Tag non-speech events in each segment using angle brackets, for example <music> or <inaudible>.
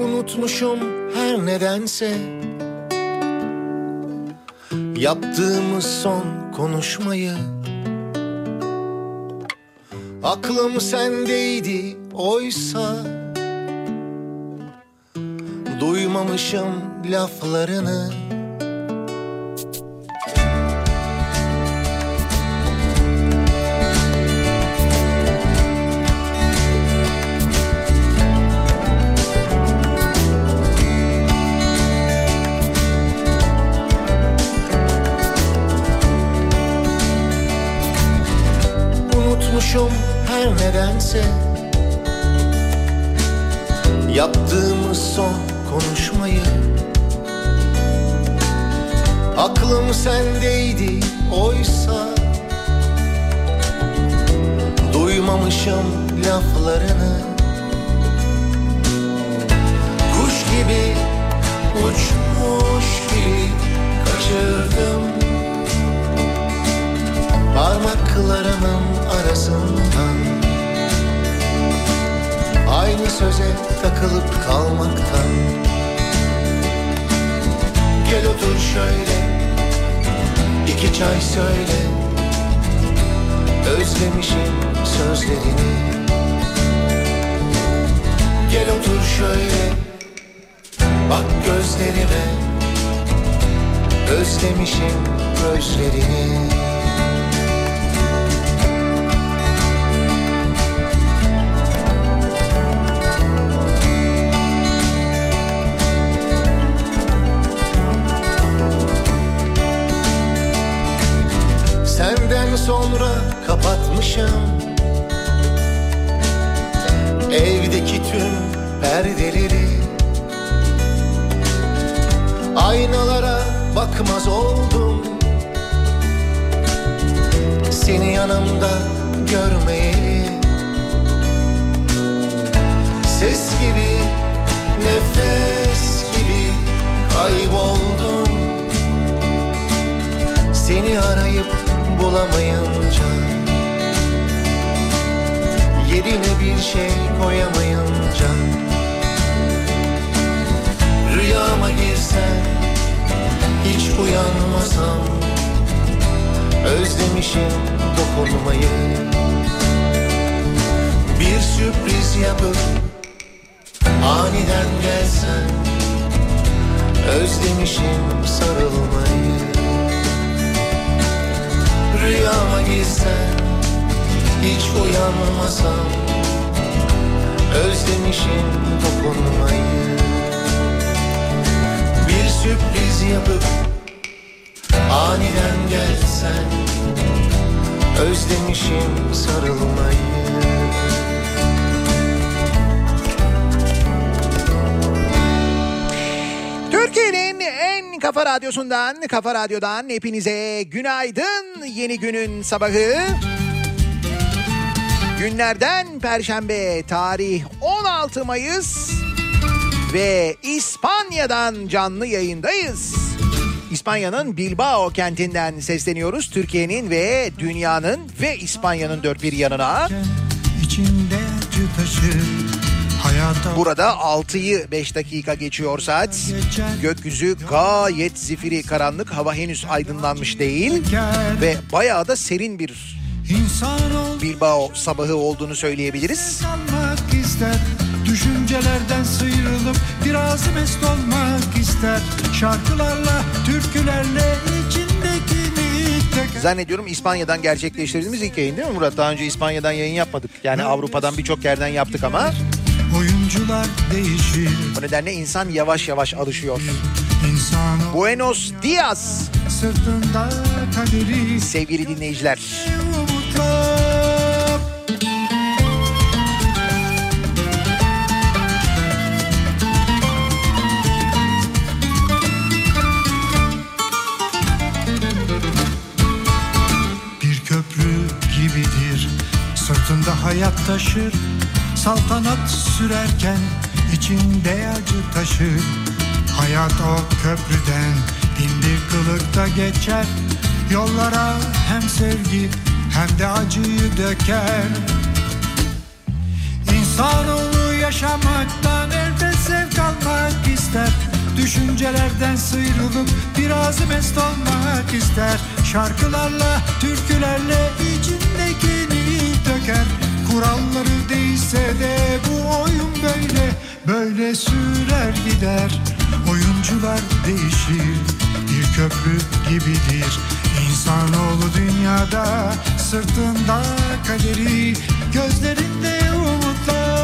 unutmuşum her nedense. Yaptığımız son konuşmayı. Aklım sendeydi oysa. Duymamışım laflarını nedense Yaptığımız son konuşmayı. Aklım sendeydi oysa. Duymamışım laflarını. Kuş gibi uçmuş gibi kaçırdım. Parmaklarımın arasından Aynı söze takılıp kalmaktan Gel otur şöyle iki çay söyle. Özlemişim sözlerini. Gel otur şöyle Bak gözlerime. Özlemişim gözlerini kapatmışım Evdeki tüm perdeleri Aynalara bakmaz oldum. Seni yanımda görmeyeli Ses gibi, nefes gibi kayboldum. Seni arayıp bulamayınca Yerine bir şey koyamayınca Rüyama girsen hiç uyanmasam Özlemişim dokunmayı. Bir sürpriz yapıp aniden gelsen Özlemişim sarılmayı. Rüyama girsen hiç uyanmasam Özlemişim dokunmayı Bir sürpriz yapıp aniden gelsen Özlemişim sarılmayı Türkiye'nin en kafa radyosundan, kafa radyodan hepinize günaydın. Yeni günün sabahı. Günlerden Perşembe tarih 16 Mayıs ve İspanya'dan canlı yayındayız. İspanya'nın Bilbao kentinden sesleniyoruz. Türkiye'nin ve dünyanın ve İspanya'nın dört bir yanına. Burada 6'yı 5 dakika geçiyor saat. Gökyüzü gayet zifiri karanlık. Hava henüz aydınlanmış değil. Ve bayağı da serin bir Bilbao sabahı olduğunu söyleyebiliriz. ister Düşüncelerden sıyrılıp biraz mest olmak ister Şarkılarla, türkülerle içindekini tek Zannediyorum İspanya'dan gerçekleştirdiğimiz ilk yayın değil mi Murat? Daha önce İspanya'dan yayın yapmadık. Yani Avrupa'dan birçok yerden yaptık ama Oyuncular değişir o nedenle insan yavaş yavaş alışıyor. İnsan Buenos dias sevgili dinleyiciler. Sırtında hayat taşır Saltanat sürerken içinde acı taşır. Hayat o köprüden bindir kılıkta geçer. Yollara hem sevgi hem de acıyı döker. İnsanoğlu yaşamaktan elde zevk alır ister. Düşüncelerden sıyrılıp biraz mest olmak ister. Şarkılarla, türkülerle içindekini döker Kuralları değilse de bu oyun böyle Böyle sürer gider Oyuncular değişir Bir köprü gibidir İnsanoğlu dünyada Sırtında kaderi Gözlerinde umutlar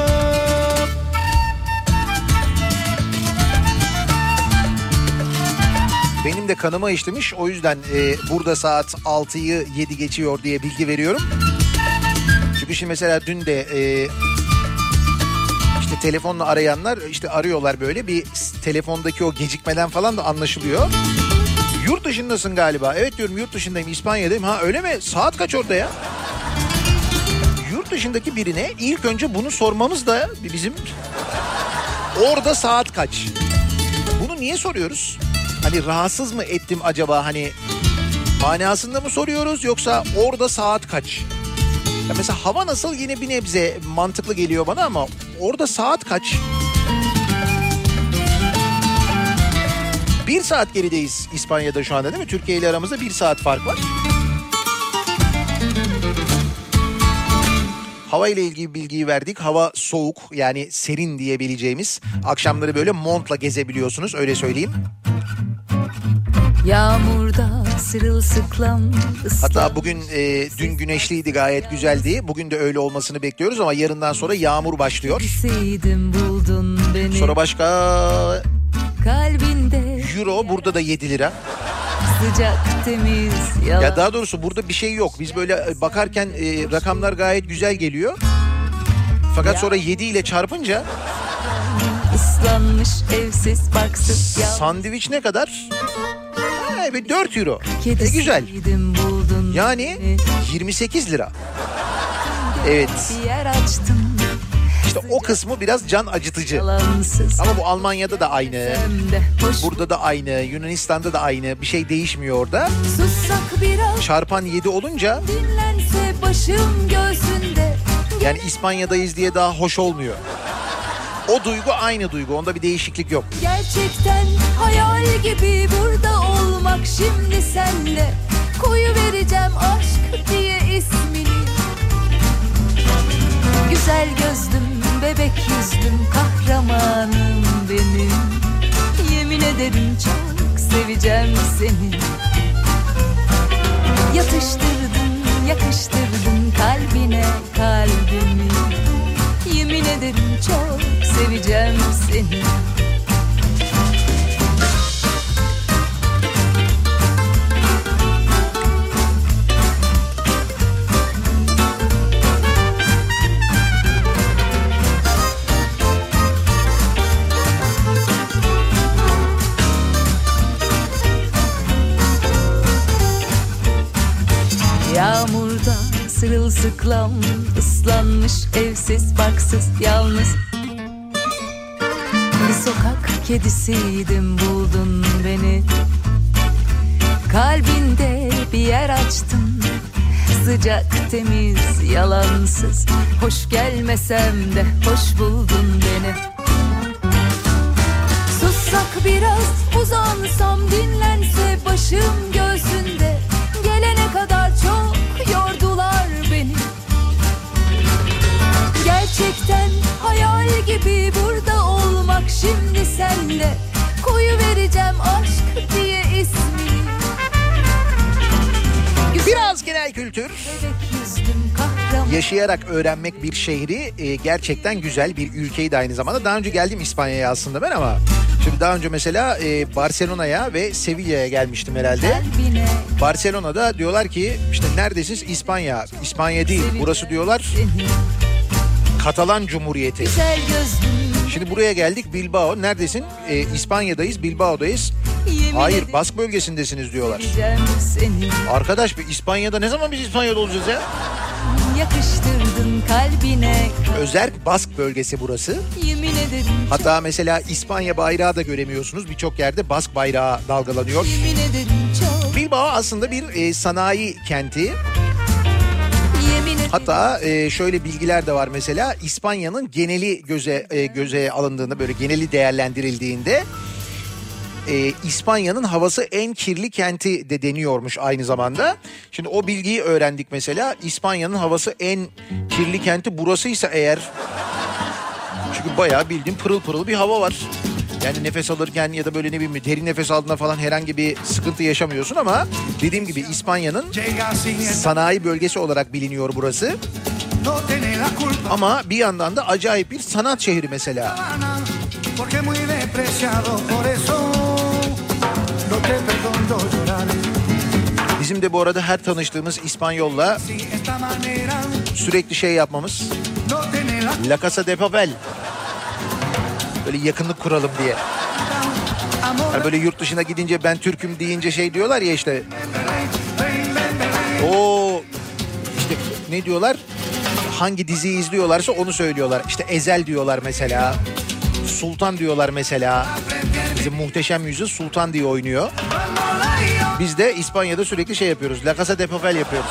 Benim de kanıma işlemiş. O yüzden e, burada saat 6'yı 7 geçiyor diye bilgi veriyorum. Çünkü şimdi mesela dün de e, işte telefonla arayanlar işte arıyorlar böyle bir telefondaki o gecikmeden falan da anlaşılıyor. Yurt dışındasın galiba. Evet diyorum yurt dışındayım İspanya'dayım. Ha öyle mi? Saat kaç orada ya? Yurt dışındaki birine ilk önce bunu sormamız da bizim orada saat kaç? Bunu niye soruyoruz? Hani rahatsız mı ettim acaba hani manasında mı soruyoruz yoksa orada saat kaç? Ya mesela hava nasıl yine bir nebze mantıklı geliyor bana ama orada saat kaç? Bir saat gerideyiz İspanya'da şu anda değil mi? Türkiye ile aramızda bir saat fark var. Hava ile ilgili bilgiyi verdik. Hava soğuk yani serin diyebileceğimiz. Akşamları böyle montla gezebiliyorsunuz öyle söyleyeyim. Yağmurda sırılsıklam. Hatta bugün e, dün güneşliydi gayet güzeldi. Bugün de öyle olmasını bekliyoruz ama yarından sonra yağmur başlıyor. Sevdim buldun beni Sonra başka kalbinde euro burada da 7 lira. sıcak temiz yalan Ya daha doğrusu burada bir şey yok. Biz böyle e, bakarken e, rakamlar gayet güzel geliyor. Fakat sonra 7 ile çarpınca ıslanmış evsiz barksız yalan sandviç ne kadar? Evet 4 euro. E, güzel. Yani beni. 28 lira. Evet. İşte o kısmı biraz can acıtıcı. Ama bu Almanya'da da aynı. Burada da aynı. Yunanistan'da da aynı. Bir şey değişmiyor orada. Çarpan 7 olunca yani İspanya'dayız diye daha hoş olmuyor. O duygu aynı duygu. Onda bir değişiklik yok. Gerçekten hayal gibi burada olmak şimdi senle. Koyu vereceğim aşk diye ismini. Güzel gözlüm, bebek yüzlüm, kahramanım benim. Yemin ederim çok seveceğim seni. Yatıştırdın, yakıştırdın kalbine kalbimi. Yemin ederim çok seveceğim seni sırılsıklam ıslanmış evsiz barksız yalnız. Bir sokak kedisiydim buldun beni. Kalbinde bir yer açtın Sıcak temiz yalansız. Hoş gelmesem de hoş buldun beni. Sussak biraz uzansam dinlense başım göğsünde Gerçekten hayal gibi burada olmak şimdi senle Koyu vereceğim aşk diye ismini Biraz genel kültür. Yaşayarak öğrenmek bir şehri e, gerçekten güzel bir ülkeydi aynı zamanda. Daha önce geldim İspanya'ya aslında ben ama şimdi daha önce mesela e, Barcelona'ya ve Sevilla'ya gelmiştim herhalde. Barcelona'da diyorlar ki işte neredesiniz İspanya. İspanya değil burası diyorlar Katalan Cumhuriyeti. Şimdi buraya geldik Bilbao. Neredesin? E, İspanya'dayız, Bilbao'dayız. Hayır, Bask bölgesindesiniz diyorlar. Arkadaş bir İspanya'da ne zaman biz İspanya'da olacağız ya? Yakıştırdın kalbine Özerk Bask bölgesi burası. Yemin ederim Hatta mesela İspanya bayrağı da göremiyorsunuz. Birçok yerde Bask bayrağı dalgalanıyor. çok, Yemin ederim çok Bilbao aslında bir e, sanayi kenti. Hatta e, şöyle bilgiler de var mesela İspanya'nın geneli göze e, göze alındığında böyle geneli değerlendirildiğinde e, İspanya'nın havası en kirli kenti de deniyormuş aynı zamanda. Şimdi o bilgiyi öğrendik mesela İspanya'nın havası en kirli kenti burasıysa eğer çünkü bayağı bildiğim pırıl pırıl bir hava var. Yani nefes alırken ya da böyle ne bileyim derin nefes aldığında falan herhangi bir sıkıntı yaşamıyorsun ama dediğim gibi İspanya'nın sanayi bölgesi olarak biliniyor burası. Ama bir yandan da acayip bir sanat şehri mesela. Bizim de bu arada her tanıştığımız İspanyolla sürekli şey yapmamız. La Casa de Papel. Böyle yakınlık kuralım diye. Yani böyle yurt dışına gidince ben Türk'üm deyince şey diyorlar ya işte. O işte ne diyorlar? Hangi diziyi izliyorlarsa onu söylüyorlar. İşte Ezel diyorlar mesela. Sultan diyorlar mesela. Bizim muhteşem yüzü Sultan diye oynuyor. Biz de İspanya'da sürekli şey yapıyoruz. La Casa de Papel yapıyoruz.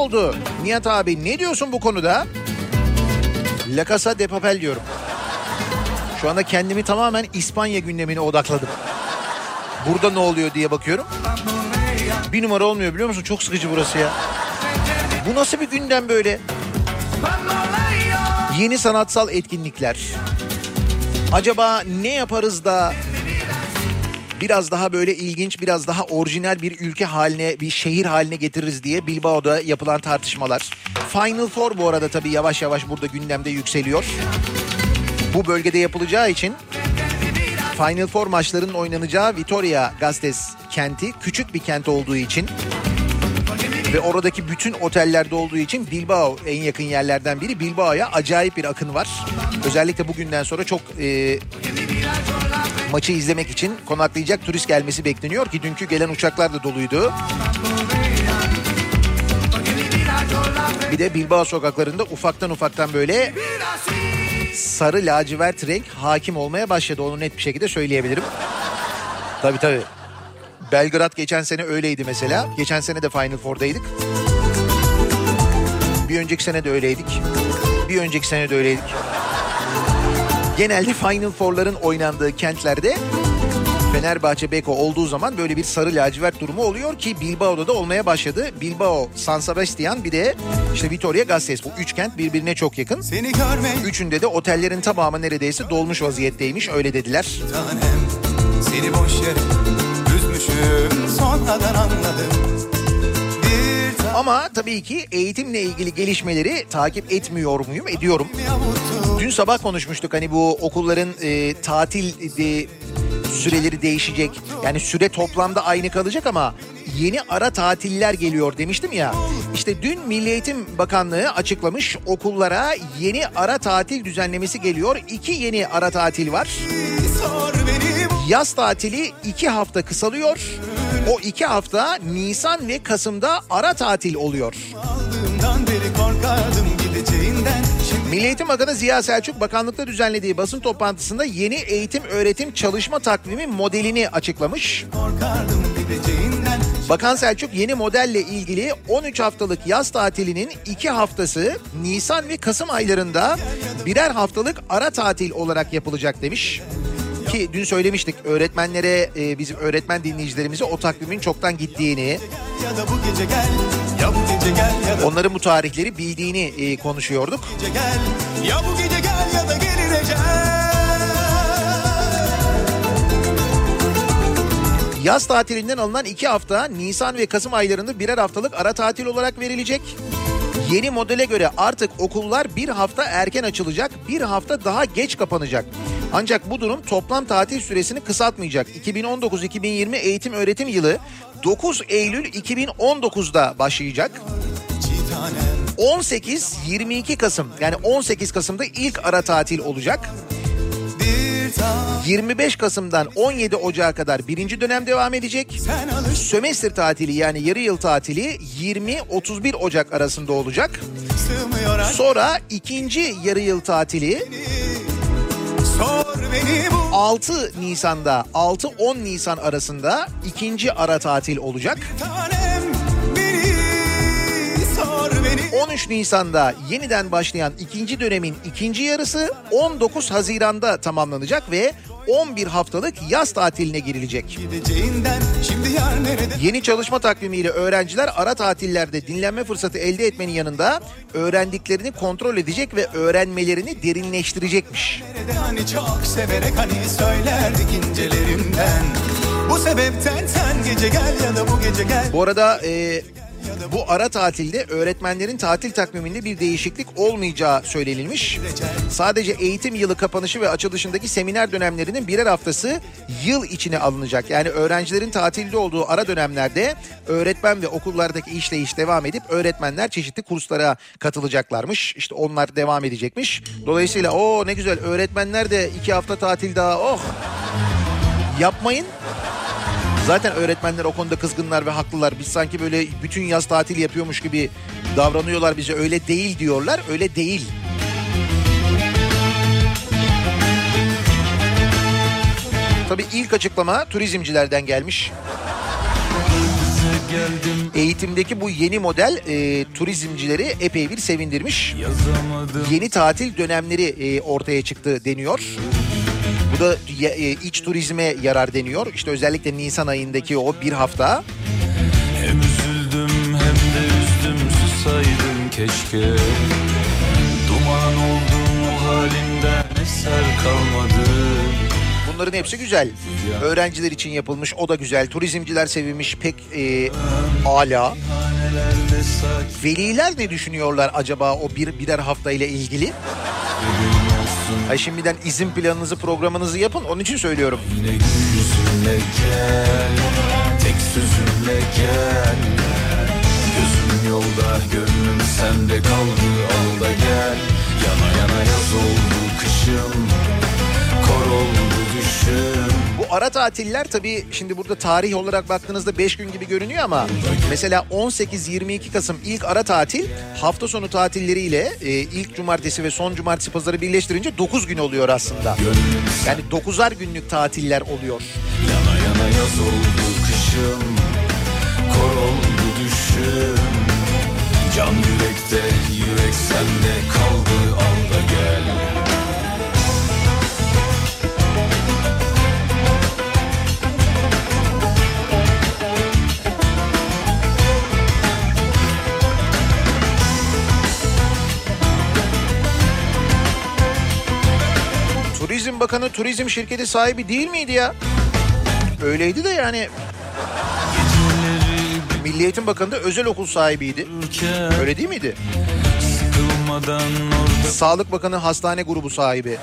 Oldu. Nihat abi ne diyorsun bu konuda? La Casa de Papel diyorum. Şu anda kendimi tamamen İspanya gündemine odakladım. Burada ne oluyor diye bakıyorum. Bir numara olmuyor biliyor musun? Çok sıkıcı burası ya. Bu nasıl bir gündem böyle? Yeni sanatsal etkinlikler. Acaba ne yaparız da biraz daha böyle ilginç, biraz daha orijinal bir ülke haline, bir şehir haline getiririz diye Bilbao'da yapılan tartışmalar. Final Four bu arada tabii yavaş yavaş burada gündemde yükseliyor. Bu bölgede yapılacağı için Final Four maçlarının oynanacağı Vitoria Gasteiz kenti küçük bir kent olduğu için ve oradaki bütün otellerde olduğu için Bilbao en yakın yerlerden biri. Bilbao'ya acayip bir akın var. Özellikle bugünden sonra çok e, maçı izlemek için konaklayacak turist gelmesi bekleniyor ki dünkü gelen uçaklar da doluydu. Bir de Bilbao sokaklarında ufaktan ufaktan böyle sarı lacivert renk hakim olmaya başladı. Onu net bir şekilde söyleyebilirim. Tabii tabii. Belgrad geçen sene öyleydi mesela. Geçen sene de Final Four'daydık. Bir önceki sene de öyleydik. Bir önceki sene de öyleydik. Genelde Final Four'ların oynandığı kentlerde Fenerbahçe Beko olduğu zaman böyle bir sarı lacivert durumu oluyor ki Bilbao'da da olmaya başladı. Bilbao, San Sebastian bir de işte Vitoria Gasteiz. Bu üç kent birbirine çok yakın. Seni görmek Üçünde de otellerin tamamı neredeyse dolmuş vaziyetteymiş öyle dediler. tanem Seni boş yere üzmüşüm sonradan anladım Ama tabii ki eğitimle ilgili gelişmeleri takip etmiyor muyum? Ediyorum. avuttum Dün sabah konuşmuştuk hani bu okulların e, tatil e, süreleri değişecek. Yani süre toplamda aynı kalacak ama yeni ara tatiller geliyor demiştim ya. İşte dün Milli Eğitim Bakanlığı açıklamış okullara yeni ara tatil düzenlemesi geliyor. İki yeni ara tatil var. Yaz tatili iki hafta kısalıyor. O iki hafta Nisan ve Kasım'da ara tatil oluyor. aldığımdan beri korkardım gideceğinden Milli Eğitim Bakanı Ziya Selçuk bakanlıkta düzenlediği basın toplantısında yeni eğitim öğretim çalışma takvimi modelini açıklamış. Bakan Selçuk yeni modelle ilgili 13 haftalık yaz tatilinin 2 haftası Nisan ve Kasım aylarında birer haftalık ara tatil olarak yapılacak demiş. ki dün söylemiştik öğretmenlere e, bizim öğretmen dinleyicilerimize o takvimin çoktan gittiğini Ya da bu gece gel Ya bu onların bu tarihleri bildiğini e, konuşuyorduk. Ya bu gece gel ya da gelir ecel Yaz tatilinden alınan iki hafta Nisan ve Kasım aylarında birer haftalık ara tatil olarak verilecek. Yeni modele göre artık okullar bir hafta erken açılacak, bir hafta daha geç kapanacak. Ancak bu durum toplam tatil süresini kısaltmayacak. 2019-2020 eğitim öğretim yılı 9 Eylül 2019'da başlayacak. İki tanem 18-22 Kasım yani 18 Kasım'da ilk ara tatil olacak. bir tanem 25 Kasım'dan 17 Ocağı kadar birinci dönem devam edecek. Sömestr tatili yani yarı yıl tatili 20-31 Ocak arasında olacak. Sonra ikinci yarı yıl tatili 6 Nisan'da 6-10 Nisan arasında ikinci ara tatil olacak. tanem Beni sor beni 13 Nisan'da yeniden başlayan ikinci dönemin ikinci yarısı 19 Haziran'da tamamlanacak ve 11 haftalık yaz tatiline girilecek. Yeni çalışma takvimiyle öğrenciler ara tatillerde dinlenme fırsatı elde etmenin yanında öğrendiklerini kontrol edecek ve öğrenmelerini derinleştirecekmiş. Hani çok severek hani söylerdik incelerimden Bu sebepten sen gece gel ya da bu gece gel Bu arada e, bu ara tatilde öğretmenlerin tatil takviminde bir değişiklik olmayacağı söylenilmiş. Sadece eğitim yılı kapanışı ve açılışındaki seminer dönemlerinin birer haftası yıl içine alınacak. Yani öğrencilerin tatilde olduğu ara dönemlerde öğretmen ve okullardaki işleyiş devam edip öğretmenler çeşitli kurslara katılacaklarmış. İşte onlar devam edecekmiş. Dolayısıyla o ne güzel öğretmenler de iki hafta tatil daha oh yapmayın. Zaten öğretmenler o konuda kızgınlar ve haklılar. Biz sanki böyle bütün yaz tatili yapıyormuş gibi davranıyorlar bize. Öyle değil diyorlar. Öyle değil. Tabii ilk açıklama turizmcilerden gelmiş. Eğitimdeki bu yeni model e, turizmcileri epey bir sevindirmiş. Yeni tatil dönemleri e, ortaya çıktı deniyor. Bu da iç turizme yarar deniyor. İşte özellikle Nisan ayındaki o bir hafta Hem üzüldüm hem de üzdüm susaydım keşke Duman oldum o halinden eser kalmadı bunların hepsi güzel. Öğrenciler için yapılmış o da güzel. Turizmciler sevinmiş pek e, ala. Veliler ne düşünüyorlar acaba o bir birer hafta ile ilgili? Ay şimdiden izin planınızı programınızı yapın. Onun için söylüyorum. Yine yüzünle gel Tek sözünle gel. Gözüm yolda gönlüm sende kaldı Al gel. Yana yana yaz oldu kışım Kor oldu düşüm ara tatiller tabii şimdi burada tarih olarak baktığınızda 5 gün gibi görünüyor ama mesela 18-22 Kasım ilk ara tatil hafta sonu tatilleriyle e, ilk cumartesi ve son cumartesi pazarı birleştirince 9 gün oluyor aslında. Yani 9'ar günlük tatiller oluyor. Yana yana yaz oldu kışım Kor oldu düşüm Can yürekte yürek sende kaldı Turizm Bakanı turizm şirketi sahibi değil miydi ya? Öyleydi de yani Milli Eğitim Bakanı da özel okul sahibiydi. Öyle değil miydi? Sağlık Bakanı hastane grubu sahibi.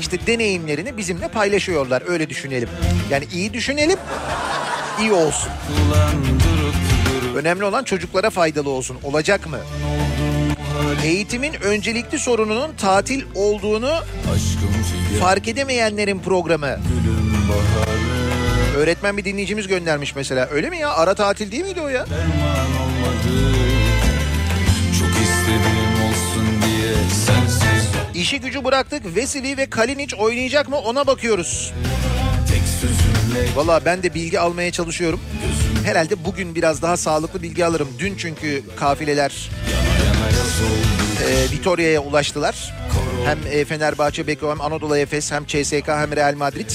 İşte deneyimlerini bizimle paylaşıyorlar. Öyle düşünelim. Yani iyi düşünelim, iyi olsun. Önemli olan çocuklara faydalı olsun. Olacak mı? Eğitimin öncelikli sorununun tatil olduğunu fark edemeyenlerin programı. Öğretmen bir dinleyicimiz göndermiş mesela. Öyle mi ya? Ara tatil değil miydi o ya? derman olmadı Çok istedim olsun diye sensiz İşi gücü bıraktık. Veseli ve Kalinic oynayacak mı ona bakıyoruz. Valla ben de bilgi almaya çalışıyorum. Herhalde bugün biraz daha sağlıklı bilgi alırım. Dün çünkü kafileler yana yaz oldu e, Vitoria'ya ulaştılar. Hem e, Fenerbahçe, Beko hem Anadolu Efes hem CSK hem Real Madrid.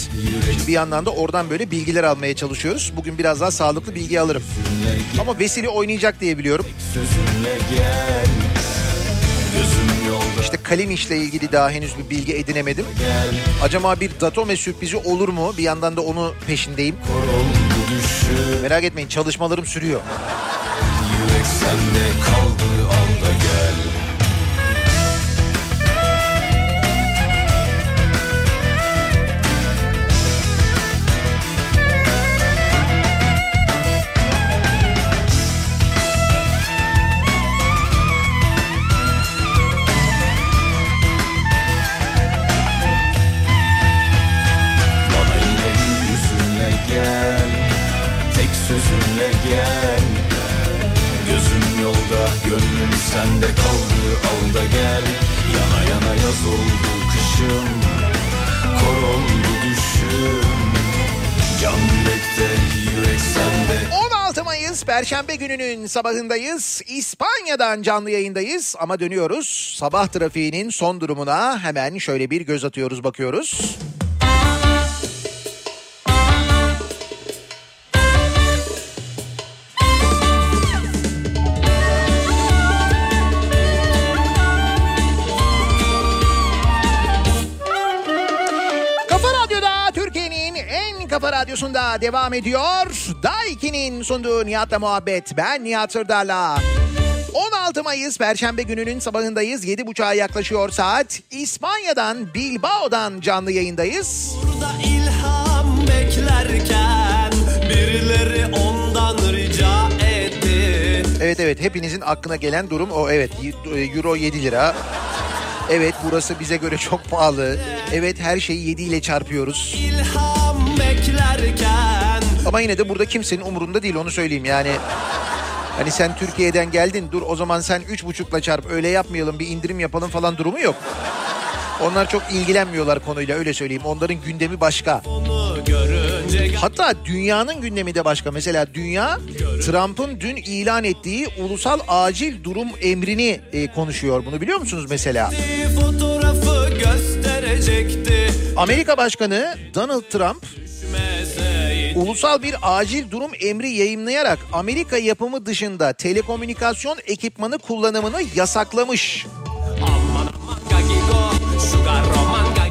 Bir yandan da oradan böyle bilgiler almaya çalışıyoruz. Bugün biraz daha sağlıklı bilgi alırım. Ama Veseli oynayacak diye biliyorum. İşte Kalinic'le ilgili daha henüz bir bilgi edinemedim. Acaba bir Datome sürprizi olur mu? Bir yandan da onu peşindeyim. Merak etmeyin çalışmalarım sürüyor. Yürek sende kaldı sende kaldı al da gel Yana yana yaz oldu kışım Kor oldu düşüm Can yürekte yürek sende 16 Mayıs Perşembe gününün sabahındayız. İspanya'dan canlı yayındayız ama dönüyoruz. Sabah trafiğinin son durumuna hemen şöyle bir göz atıyoruz bakıyoruz. Radyosunda devam ediyor. Daiki'nin sunduğu Nihat'la muhabbet. Ben Nihat Sırdar'la. 16 Mayıs Perşembe gününün sabahındayız. 7.30'a yaklaşıyor saat. İspanya'dan, Bilbao'dan canlı yayındayız. Burada ilham beklerken birileri ondan rica etti. Evet evet hepinizin aklına gelen durum o. Evet y- euro 7 lira. Evet burası bize göre çok pahalı. Evet her şeyi 7 ile çarpıyoruz. İlham beklerken Ama yine de burada kimsenin umurunda değil onu söyleyeyim yani. Hani sen Türkiye'den geldin dur o zaman sen üç buçukla çarp öyle yapmayalım bir indirim yapalım falan durumu yok. Onlar çok ilgilenmiyorlar konuyla öyle söyleyeyim. Onların gündemi başka. Hatta dünyanın gündemi de başka. Mesela dünya Trump'ın dün ilan ettiği ulusal acil durum emrini e, konuşuyor. Bunu biliyor musunuz mesela? Amerika Başkanı Donald Trump ulusal bir acil durum emri yayımlayarak Amerika yapımı dışında telekomünikasyon ekipmanı kullanımını yasaklamış.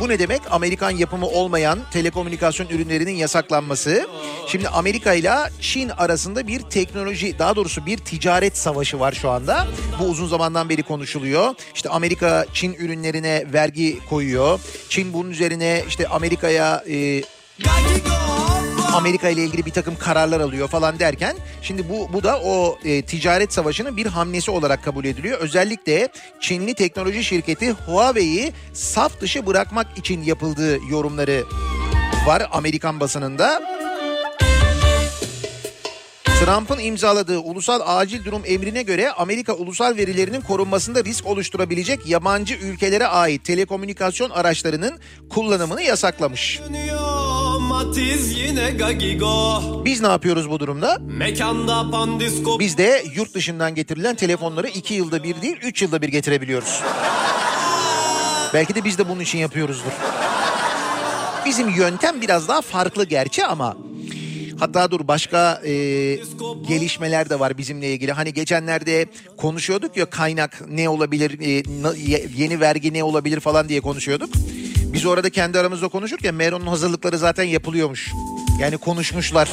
Bu ne demek? Amerikan yapımı olmayan telekomünikasyon ürünlerinin yasaklanması. Şimdi Amerika ile Çin arasında bir teknoloji, daha doğrusu bir ticaret savaşı var şu anda. Bu uzun zamandan beri konuşuluyor. İşte Amerika Çin ürünlerine vergi koyuyor. Çin bunun üzerine işte Amerika'ya e, Amerika ile ilgili bir takım kararlar alıyor falan derken şimdi bu bu da o e, ticaret savaşının bir hamlesi olarak kabul ediliyor. Özellikle Çinli teknoloji şirketi Huawei'yi saf dışı bırakmak için yapıldığı yorumları var Amerikan basınında. Trump'ın imzaladığı ulusal acil durum emrine göre Amerika ulusal verilerinin korunmasında risk oluşturabilecek yabancı ülkelere ait telekomünikasyon araçlarının kullanımını yasaklamış. Dönüyor Matiz yine gagigo. Biz ne yapıyoruz bu durumda? Mekanda pandisko. Biz de yurt dışından getirilen telefonları iki yılda bir değil üç yılda bir getirebiliyoruz. Belki de biz de bunun için yapıyoruzdur. Bizim yöntem biraz daha farklı gerçi ama hatta dur başka e, gelişmeler de var bizimle ilgili. Hani geçenlerde konuşuyorduk ya kaynak ne olabilir, e, yeni vergi ne olabilir falan diye konuşuyorduk. Biz orada kendi aramızda konuşurken Meron'un hazırlıkları zaten yapılıyormuş. Yani konuşmuşlar.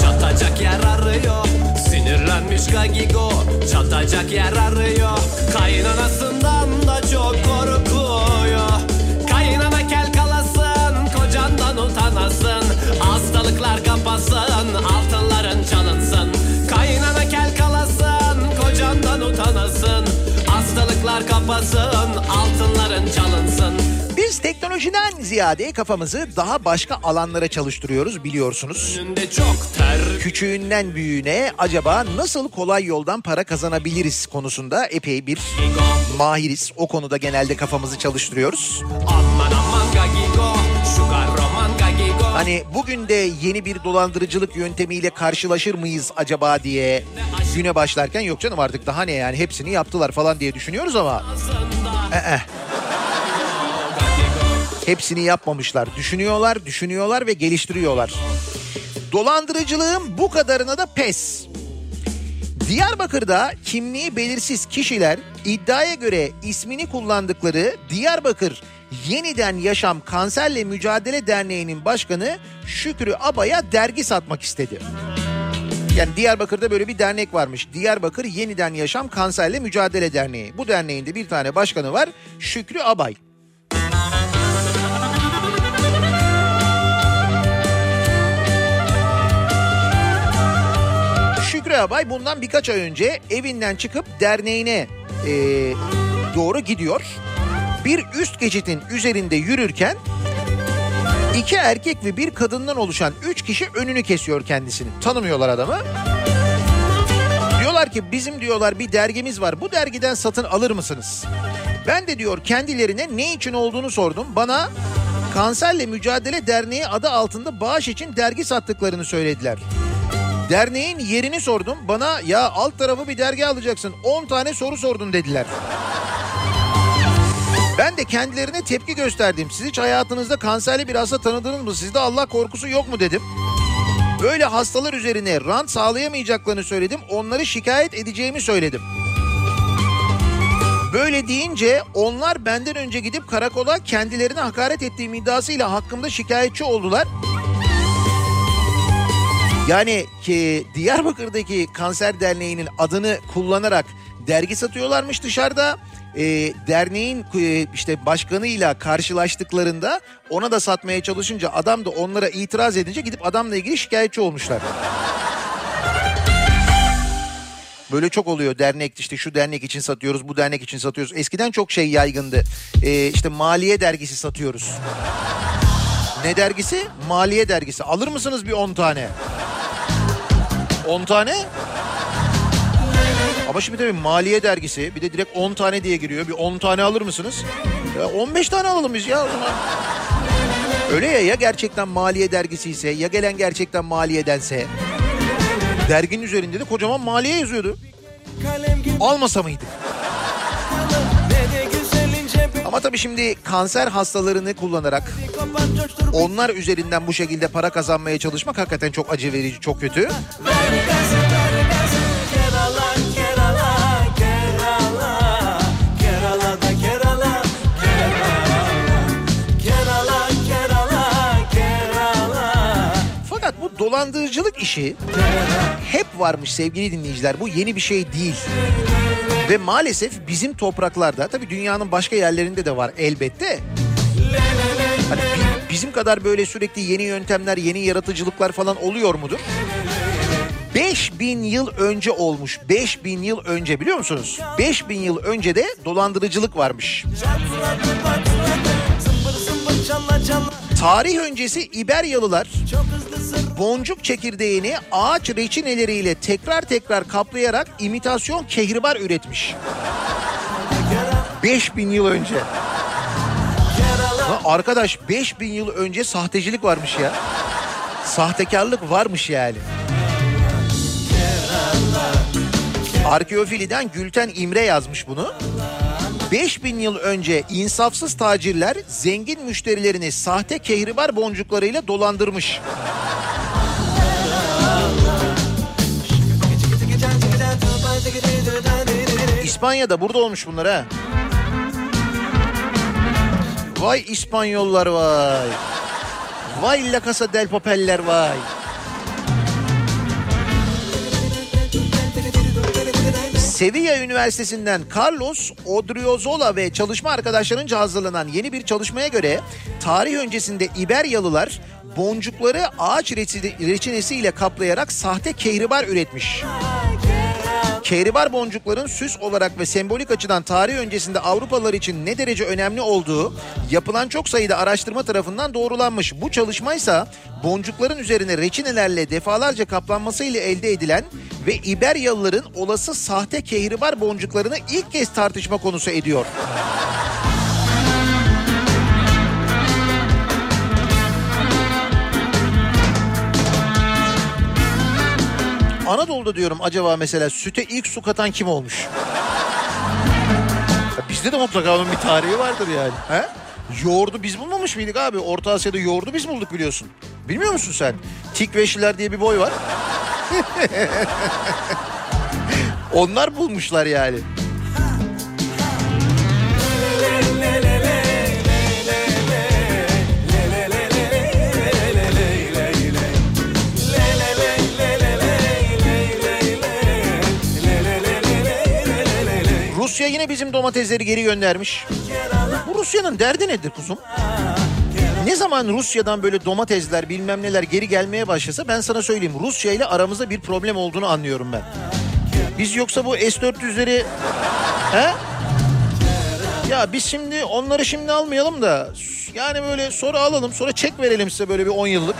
Çatacak yer arıyor. Sinirlenmiş gagigo Çatacak yer arıyor. Kaynanasından da çok korkuyor. Kaynana kel kalasın Kocandan utanasın. Hastalıklar kapasın Altınların çalınsın. Kaynana kel kalasın Kocandan utanasın. Hastalıklar kapasın Teknolojiden ziyade kafamızı daha başka alanlara çalıştırıyoruz biliyorsunuz. Küçüğünden büyüğüne acaba nasıl kolay yoldan para kazanabiliriz konusunda epey bir mahiriz. O konuda genelde kafamızı çalıştırıyoruz. Aman aman gagigo Hani bugün de yeni bir dolandırıcılık yöntemiyle karşılaşır mıyız acaba diye güne başlarken yok canım artık daha ne yani hepsini yaptılar falan diye düşünüyoruz ama. Ee, hepsini yapmamışlar. Düşünüyorlar, düşünüyorlar ve geliştiriyorlar. Dolandırıcılığın bu kadarına da pes. Diyarbakır'da kimliği belirsiz kişiler iddiaya göre ismini kullandıkları Diyarbakır Yeniden Yaşam Kanserle Mücadele Derneği'nin başkanı Şükrü Aba'ya dergi satmak istedi. Yani Diyarbakır'da böyle bir dernek varmış. Diyarbakır Yeniden Yaşam Kanserle Mücadele Derneği. Bu derneğin de bir tane başkanı var Şükrü Abay. Abay bundan birkaç ay önce evinden çıkıp derneğine e, doğru gidiyor. Bir üst geçitin üzerinde yürürken iki erkek ve bir kadından oluşan üç kişi önünü kesiyor kendisinin. Tanımıyorlar adamı. Diyorlar ki bizim diyorlar bir dergimiz var bu dergiden satın alır mısınız? Ben de diyor kendilerine ne için olduğunu sordum. Bana Kanserle Mücadele Derneği adı altında bağış için dergi sattıklarını söylediler. Derneğin yerini sordum. Bana ya alt tarafı bir dergi alacaksın 10 tane soru sordun dediler. Ben de kendilerine tepki gösterdim. Siz hiç hayatınızda kanserli bir hasta tanıdınız mı? Sizde Allah korkusu yok mu dedim. Böyle hastalar üzerine rant sağlayamayacaklarını söyledim. Onları şikayet edeceğimi söyledim. Böyle deyince onlar benden önce gidip karakola kendilerine hakaret ettiğim iddiasıyla hakkımda şikayetçi oldular. Yani ki Diyarbakır'daki kanser derneğinin adını kullanarak dergi satıyorlarmış dışarıda. E, derneğin e, işte başkanıyla karşılaştıklarında ona da satmaya çalışınca adam da onlara itiraz edince gidip adamla ilgili şikayetçi olmuşlar. Böyle çok oluyor dernek işte şu dernek için satıyoruz bu dernek için satıyoruz. Eskiden çok şey yaygındı. E, işte maliye dergisi satıyoruz. Ne dergisi? Maliye dergisi. Alır mısınız bir 10 tane? 10 tane? Ama şimdi tabii maliye dergisi bir de direkt 10 tane diye giriyor. Bir 10 tane alır mısınız? Ya 15 tane alalım biz ya. Öyle ya ya gerçekten maliye dergisi ise ya gelen gerçekten maliyedense. Derginin üzerinde de kocaman maliye yazıyordu. Almasa mıydık? Ama tabii şimdi kanser hastalarını kullanarak onlar üzerinden bu şekilde para kazanmaya çalışmak hakikaten çok acı verici, çok kötü. Dolandırıcılık işi hep varmış sevgili dinleyiciler. Bu yeni bir şey değil. Ve maalesef bizim topraklarda tabii dünyanın başka yerlerinde de var elbette. Hani bi- bizim kadar böyle sürekli yeni yöntemler, yeni yaratıcılıklar falan oluyor mudur? 5000 yıl önce olmuş. 5000 yıl önce biliyor musunuz? 5000 yıl önce de dolandırıcılık varmış. Tarih öncesi İberyalılar boncuk çekirdeğini ağaç reçineleriyle tekrar tekrar kaplayarak imitasyon kehribar üretmiş. 5000 yıl önce. Lan arkadaş 5000 yıl önce sahtecilik varmış ya. Sahtekarlık varmış yani. Arkeofiliden Gülten İmre yazmış bunu. 5000 yıl önce insafsız tacirler zengin müşterilerini sahte kehribar boncuklarıyla dolandırmış. İspanya'da burada olmuş bunlar ha. Vay İspanyollar vay. Vay La Casa del Papel'ler vay. Sevilla Üniversitesi'nden Carlos Odriozola ve çalışma arkadaşlarınca hazırlanan yeni bir çalışmaya göre tarih öncesinde İberyalılar boncukları ağaç reçine- reçinesiyle kaplayarak sahte kehribar üretmiş. Kehribar boncukların süs olarak ve sembolik açıdan tarih öncesinde Avrupalılar için ne derece önemli olduğu yapılan çok sayıda araştırma tarafından doğrulanmış. Bu çalışmaysa boncukların üzerine reçinelerle defalarca kaplanmasıyla elde edilen ve İberyalıların olası sahte kehribar boncuklarını ilk kez tartışma konusu ediyor. Anadolu'da diyorum acaba mesela süte ilk su katan kim olmuş? Ya bizde de mutlaka onun bir tarihi vardır yani. He? Yoğurdu biz bulmamış mıydık abi? Orta Asya'da yoğurdu biz bulduk biliyorsun. Bilmiyor musun sen? Tikveşliler diye bir boy var. <laughs> Onlar bulmuşlar yani. Rusya yine bizim domatesleri geri göndermiş. Bu Rusya'nın derdi nedir kuzum? Ne zaman Rusya'dan böyle domatesler bilmem neler geri gelmeye başlasa ben sana söyleyeyim. Rusya ile aramızda bir problem olduğunu anlıyorum ben. Biz yoksa bu S-400'leri... He? Ya biz şimdi onları şimdi almayalım da yani böyle sonra alalım sonra çek verelim size böyle bir 10 yıllık.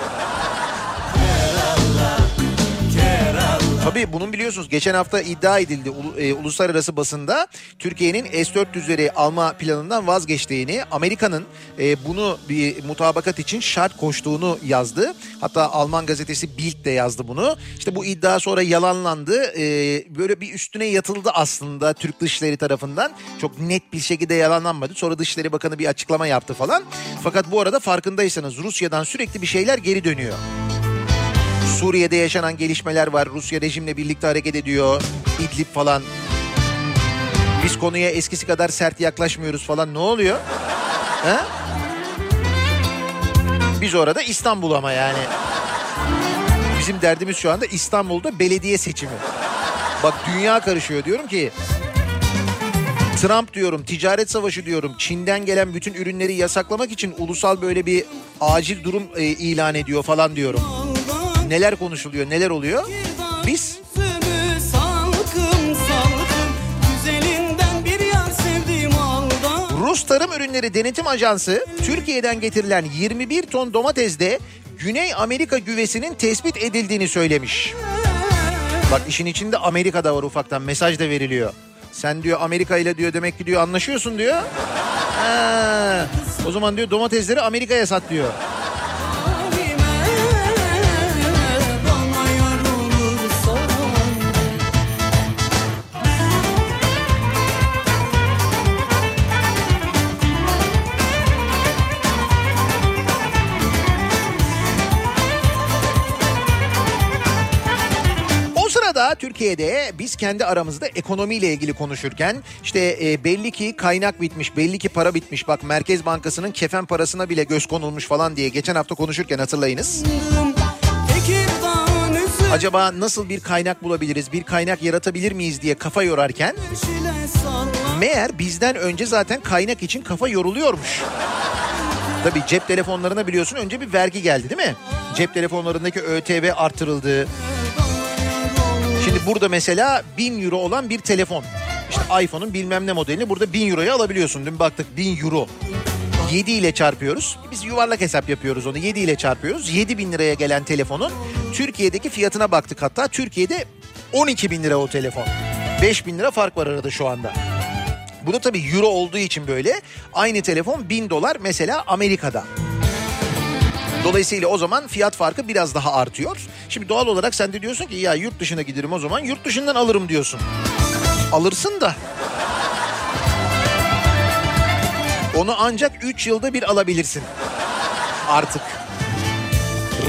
Tabii bunun biliyorsunuz geçen hafta iddia edildi e, uluslararası basında Türkiye'nin S-400'leri alma planından vazgeçtiğini, Amerika'nın e, bunu bir mutabakat için şart koştuğunu yazdı. Hatta Alman gazetesi Bild de yazdı bunu. İşte bu iddia sonra yalanlandı. E, böyle bir üstüne yatıldı aslında Türk Dışişleri tarafından. Çok net bir şekilde yalanlanmadı. Sonra Dışişleri Bakanı bir açıklama yaptı falan. Fakat bu arada farkındaysanız Rusya'dan sürekli bir şeyler geri dönüyor. Suriye'de yaşanan gelişmeler var. Rusya rejimle birlikte hareket ediyor. İdlib falan. Biz konuya eskisi kadar sert yaklaşmıyoruz falan. Ne oluyor? He? Biz orada İstanbul ama yani. Bizim derdimiz şu anda İstanbul'da belediye seçimi. Bak dünya karışıyor diyorum ki. Trump diyorum, ticaret savaşı diyorum. Çin'den gelen bütün ürünleri yasaklamak için ulusal böyle bir acil durum e, ilan ediyor falan diyorum. Neler konuşuluyor, neler oluyor? Biz Rus Tarım Ürünleri Denetim Ajansı Türkiye'den getirilen 21 ton domatesde Güney Amerika güvesinin tespit edildiğini söylemiş. Bak işin içinde Amerika'da var ufaktan mesaj da veriliyor. Sen diyor Amerika ile diyor demek ki diyor anlaşıyorsun diyor. Ha, o zaman diyor domatesleri Amerika'ya sat diyor. Türkiye'de biz kendi aramızda ekonomiyle ilgili konuşurken işte e, belli ki kaynak bitmiş, belli ki para bitmiş. Bak Merkez Bankası'nın kefen parasına bile göz konulmuş falan diye geçen hafta konuşurken hatırlayınız. Acaba nasıl bir kaynak bulabiliriz, bir kaynak yaratabilir miyiz diye kafa yorarken meğer bizden önce zaten kaynak için kafa yoruluyormuş. Tabii cep telefonlarına biliyorsun önce bir vergi geldi değil mi? Cep telefonlarındaki ÖTV artırıldı. Şimdi burada mesela 1000 euro olan bir telefon. İşte iPhone'un bilmem ne modelini burada 1000 euroya alabiliyorsun. Dün baktık 1000 euro. 7 ile çarpıyoruz. Biz yuvarlak hesap yapıyoruz onu. 7 ile çarpıyoruz. 7 bin liraya gelen telefonun Türkiye'deki fiyatına baktık hatta. Türkiye'de 12 bin lira o telefon. 5 bin lira fark var arada şu anda. Bu da tabii euro olduğu için böyle. Aynı telefon 1000 dolar mesela Amerika'da. Dolayısıyla o zaman fiyat farkı biraz daha artıyor. Şimdi doğal olarak sen de diyorsun ki ya yurt dışına giderim o zaman yurt dışından alırım diyorsun. Alırsın da. Onu ancak 3 yılda bir alabilirsin. Artık.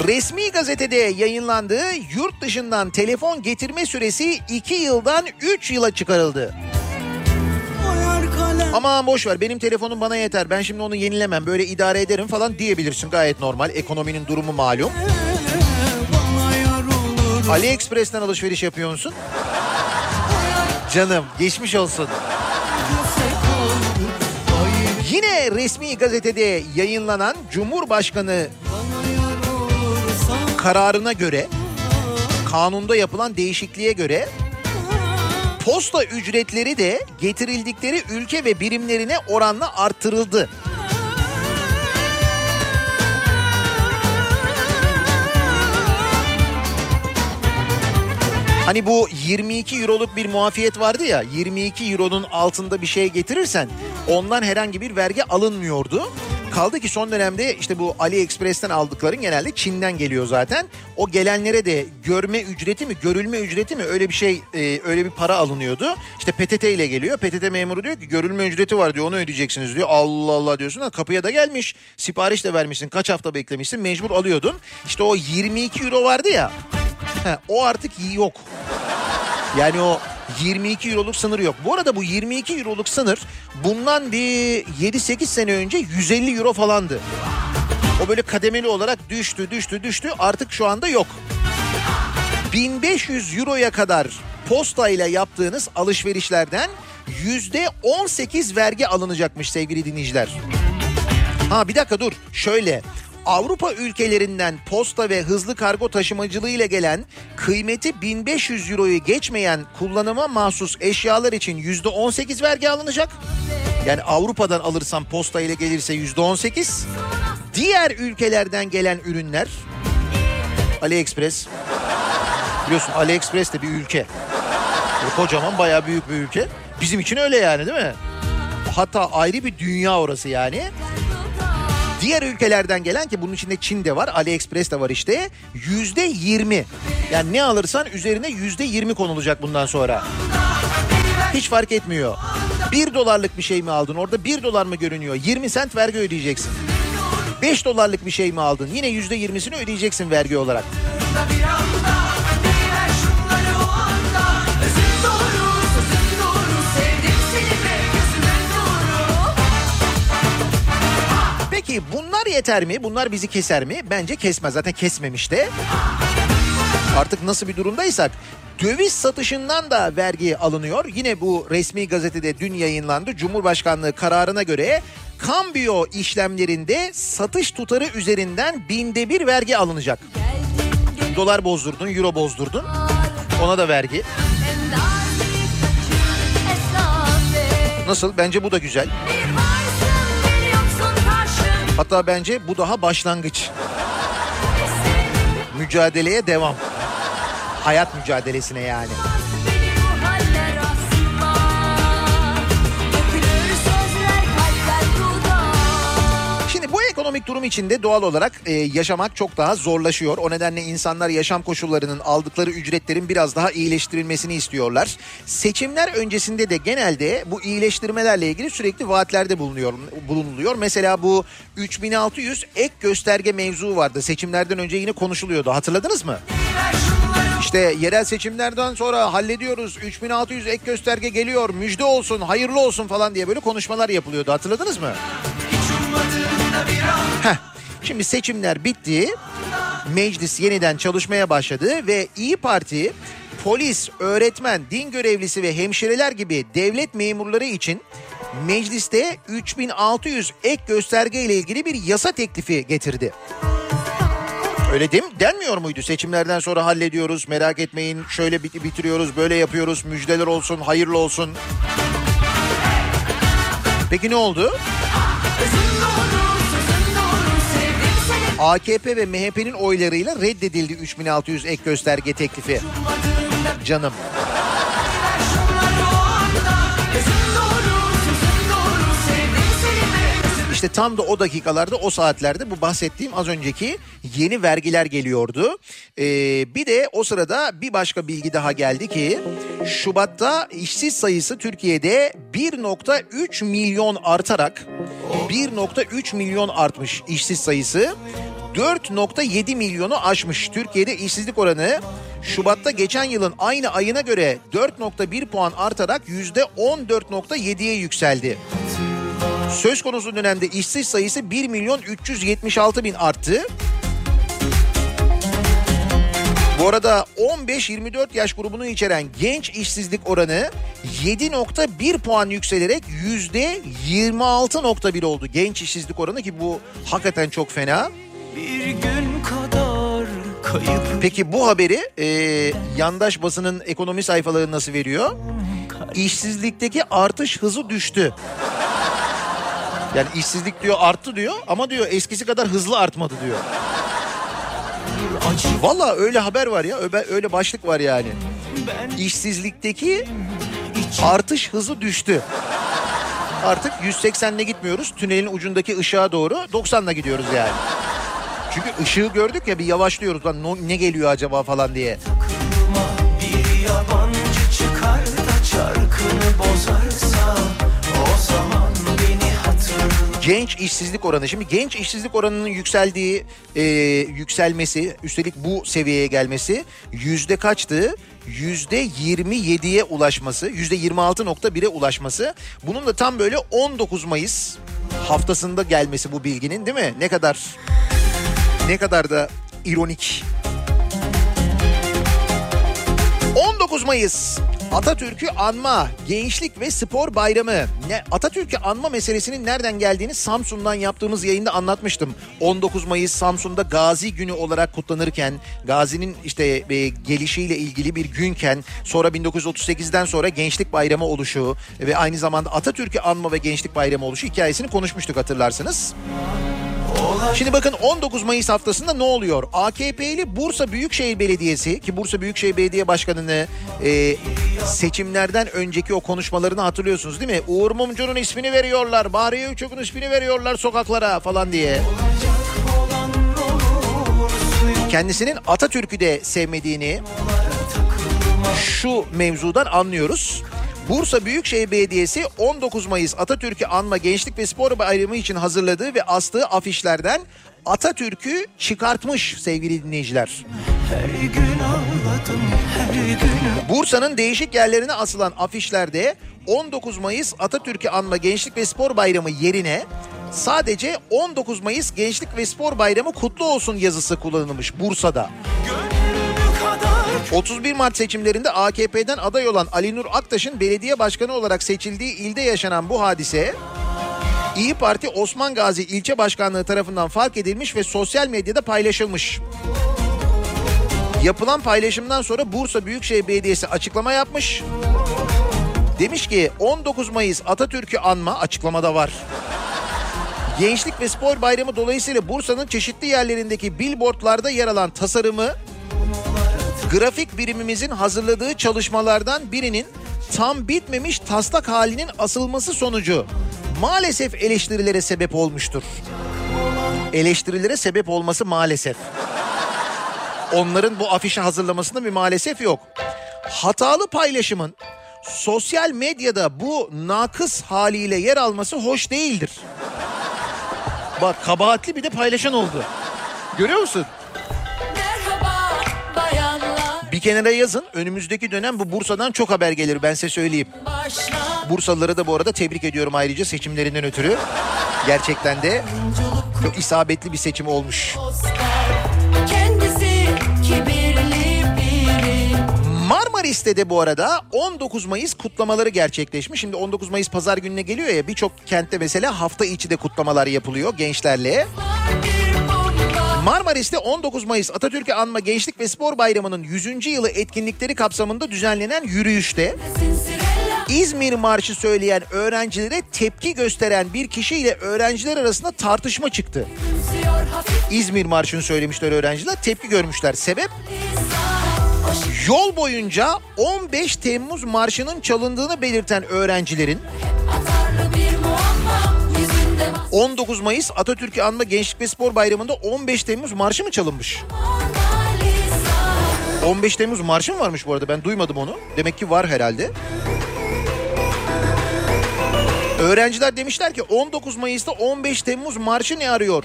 Resmi gazetede yayınlandığı yurt dışından telefon getirme süresi 2 yıldan 3 yıla çıkarıldı. Aman boş ver benim telefonum bana yeter ben şimdi onu yenilemem böyle idare ederim falan diyebilirsin gayet normal ekonominin durumu malum. AliExpress'ten alışveriş yapıyor musun? Canım geçmiş olsun. Yine resmi gazetede yayınlanan Cumhurbaşkanı kararına göre kanunda yapılan değişikliğe göre posta ücretleri de getirildikleri ülke ve birimlerine oranla artırıldı. Hani bu 22 euroluk bir muafiyet vardı ya 22 euronun altında bir şey getirirsen ondan herhangi bir vergi alınmıyordu. Kaldı ki son dönemde işte bu AliExpress'ten aldıkların genelde Çin'den geliyor zaten. O gelenlere de görme ücreti mi, görülme ücreti mi öyle bir şey, e, öyle bir para alınıyordu. İşte PTT ile geliyor. PTT memuru diyor ki görülme ücreti var diyor onu ödeyeceksiniz diyor. Allah Allah diyorsun. Ha, kapıya da gelmiş. Sipariş de vermişsin. Kaç hafta beklemişsin. Mecbur alıyordun. İşte o 22 euro vardı ya. He, o artık yok. Yani o 22 euroluk sınır yok. Bu arada bu 22 euroluk sınır bundan bir 7-8 sene önce 150 euro falandı. O böyle kademeli olarak düştü düştü düştü artık şu anda yok. 1500 euroya kadar posta ile yaptığınız alışverişlerden yüzde 18 vergi alınacakmış sevgili dinleyiciler. Ha bir dakika dur şöyle Avrupa ülkelerinden posta ve hızlı kargo taşımacılığı ile gelen kıymeti 1500 euroyu geçmeyen kullanıma mahsus eşyalar için yüzde 18 vergi alınacak. Yani Avrupa'dan alırsam posta ile gelirse yüzde 18. Diğer ülkelerden gelen ürünler AliExpress biliyorsun AliExpress de bir ülke. Böyle kocaman bayağı büyük bir ülke. Bizim için öyle yani değil mi? Hatta ayrı bir dünya orası yani. Diğer ülkelerden gelen ki bunun içinde Çin de var, AliExpress de var işte. Yüzde yirmi. Yani ne alırsan üzerine yüzde yirmi konulacak bundan sonra. Hiç fark etmiyor. Bir dolarlık bir şey mi aldın orada bir dolar mı görünüyor? 20 sent vergi ödeyeceksin. 5 dolarlık bir şey mi aldın? Yine yüzde yirmisini ödeyeceksin vergi olarak. Peki bunlar yeter mi? Bunlar bizi keser mi? Bence kesmez. Zaten kesmemiş de. Artık nasıl bir durumdaysak döviz satışından da vergi alınıyor. Yine bu resmi gazetede dün yayınlandı. Cumhurbaşkanlığı kararına göre kambiyo işlemlerinde satış tutarı üzerinden binde bir vergi alınacak. Dolar bozdurdun, euro bozdurdun. Ona da vergi. Nasıl? Bence bu da güzel. Hatta bence bu daha başlangıç. Mücadeleye devam. Hayat mücadelesine yani. Ekonomik durum içinde doğal olarak e, yaşamak çok daha zorlaşıyor. O nedenle insanlar yaşam koşullarının aldıkları ücretlerin biraz daha iyileştirilmesini istiyorlar. Seçimler öncesinde de genelde bu iyileştirmelerle ilgili sürekli vaatlerde bulunuyor bulunuluyor. Mesela bu 3600 ek gösterge mevzu vardı. Seçimlerden önce yine konuşuluyordu. Hatırladınız mı? İşte yerel seçimlerden sonra hallediyoruz. 3600 ek gösterge geliyor. Müjde olsun, hayırlı olsun falan diye böyle konuşmalar yapılıyordu. Hatırladınız mı? Heh. Şimdi seçimler bitti. Meclis yeniden çalışmaya başladı ve İyi Parti polis, öğretmen, din görevlisi ve hemşireler gibi devlet memurları için mecliste 3600 ek gösterge ile ilgili bir yasa teklifi getirdi. Öyle değil mi? Denmiyor muydu? Seçimlerden sonra hallediyoruz. Merak etmeyin. Şöyle bit- bitiriyoruz, böyle yapıyoruz. Müjdeler olsun, hayırlı olsun. Peki ne oldu? AKP ve MHP'nin oylarıyla reddedildi 3600 ek gösterge teklifi. Canım. İşte tam da o dakikalarda o saatlerde bu bahsettiğim az önceki yeni vergiler geliyordu. Ee, bir de o sırada bir başka bilgi daha geldi ki Şubat'ta işsiz sayısı Türkiye'de 1.3 milyon artarak 1.3 milyon artmış işsiz sayısı. 4.7 milyonu aşmış. Türkiye'de işsizlik oranı Şubat'ta geçen yılın aynı ayına göre 4.1 puan artarak %14.7'ye yükseldi. Söz konusu dönemde işsiz sayısı 1 milyon 376 bin arttı. Bu arada 15-24 yaş grubunu içeren genç işsizlik oranı 7.1 puan yükselerek %26.1 oldu. Genç işsizlik oranı ki bu hakikaten çok fena. Peki bu haberi e, yandaş basının ekonomi sayfaları nasıl veriyor? İşsizlikteki artış hızı düştü. Yani işsizlik diyor arttı diyor ama diyor eskisi kadar hızlı artmadı diyor. Valla öyle haber var ya öyle, başlık var yani. İşsizlikteki artış hızı düştü. Artık 180'le gitmiyoruz. Tünelin ucundaki ışığa doğru 90'la gidiyoruz yani. Çünkü ışığı gördük ya bir yavaşlıyoruz. Lan no- ne geliyor acaba falan diye. Bir yabancı çıkar da çarkını bozarsa O zaman beni hatırla Genç işsizlik oranı. Şimdi genç işsizlik oranının yükseldiği, e, yükselmesi, üstelik bu seviyeye gelmesi yüzde kaçtı? Yüzde 27'ye ulaşması, yüzde 26.1'e ulaşması. Bunun da tam böyle 19 Mayıs haftasında gelmesi bu bilginin değil mi? Ne kadar ne kadar da ironik. 19 Mayıs Atatürk'ü anma, gençlik ve spor bayramı. Ne Atatürk'ü anma meselesinin nereden geldiğini Samsun'dan yaptığımız yayında anlatmıştım. 19 Mayıs Samsun'da Gazi Günü olarak kutlanırken, Gazi'nin işte e, gelişiyle ilgili bir günken, sonra 1938'den sonra Gençlik Bayramı oluşu ve aynı zamanda Atatürk'ü anma ve Gençlik Bayramı oluşu hikayesini konuşmuştuk hatırlarsınız. Şimdi bakın 19 Mayıs haftasında ne oluyor? AKP'li Bursa Büyükşehir Belediyesi ki Bursa Büyükşehir Belediye Başkanı'nı e, seçimlerden önceki o konuşmalarını hatırlıyorsunuz değil mi? Uğur Mumcu'nun ismini veriyorlar, Bahriye Üçok'un ismini veriyorlar sokaklara falan diye. Kendisinin Atatürk'ü de sevmediğini şu mevzudan anlıyoruz. Bursa Büyükşehir Belediyesi 19 Mayıs Atatürk'ü anma Gençlik ve Spor Bayramı için hazırladığı ve astığı afişlerden Atatürk'ü çıkartmış sevgili dinleyiciler. Bursa'nın değişik yerlerine asılan afişlerde 19 Mayıs Atatürk'ü anma Gençlik ve Spor Bayramı yerine sadece 19 Mayıs Gençlik ve Spor Bayramı kutlu olsun yazısı kullanılmış Bursa'da. Gönlümü kadar 31 Mart seçimlerinde AKP'den aday olan Ali Nur Aktaş'ın belediye başkanı olarak seçildiği ilde yaşanan bu hadise İyi Parti Osman Gazi ilçe başkanlığı tarafından fark edilmiş ve sosyal medyada paylaşılmış. Yapılan paylaşımdan sonra Bursa Büyükşehir Belediyesi açıklama yapmış. Demiş ki 19 Mayıs Atatürk'ü anma açıklamada var. Gençlik ve Spor Bayramı dolayısıyla Bursa'nın çeşitli yerlerindeki billboardlarda yer alan tasarımı grafik birimimizin hazırladığı çalışmalardan birinin tam bitmemiş taslak halinin asılması sonucu maalesef eleştirilere sebep olmuştur. Eleştirilere sebep olması maalesef. Onların bu afişi hazırlamasında bir maalesef yok. Hatalı paylaşımın sosyal medyada bu nakıs haliyle yer alması hoş değildir. Bak kabahatli bir de paylaşan oldu. Görüyor musun? Kenara yazın. Önümüzdeki dönem bu Bursa'dan çok haber gelir ben size söyleyeyim. Bursalıları da bu arada tebrik ediyorum ayrıca seçimlerinden ötürü. Gerçekten de çok isabetli bir seçim olmuş. Marmaris'te de bu arada 19 Mayıs kutlamaları gerçekleşmiş. Şimdi 19 Mayıs pazar gününe geliyor ya birçok kentte mesela hafta içi de kutlamalar yapılıyor gençlerle. bomba Marmaris'te 19 Mayıs Atatürk'ü anma Gençlik ve Spor Bayramı'nın 100. yılı etkinlikleri kapsamında düzenlenen yürüyüşte İzmir Marşı söyleyen öğrencilere tepki gösteren bir kişiyle öğrenciler arasında tartışma çıktı. İzmir Marşı'nı söylemişler öğrenciler tepki görmüşler. Sebep yol boyunca 15 Temmuz Marşı'nın çalındığını belirten öğrencilerin 19 Mayıs Atatürk'ü anma Gençlik ve Spor Bayramı'nda 15 Temmuz Marşı mı çalınmış? Mona 15 Temmuz Marşı mı varmış bu arada ben duymadım onu. Demek ki var herhalde. Öğrenciler demişler ki 19 Mayıs'ta 15 Temmuz Marşı ne arıyor?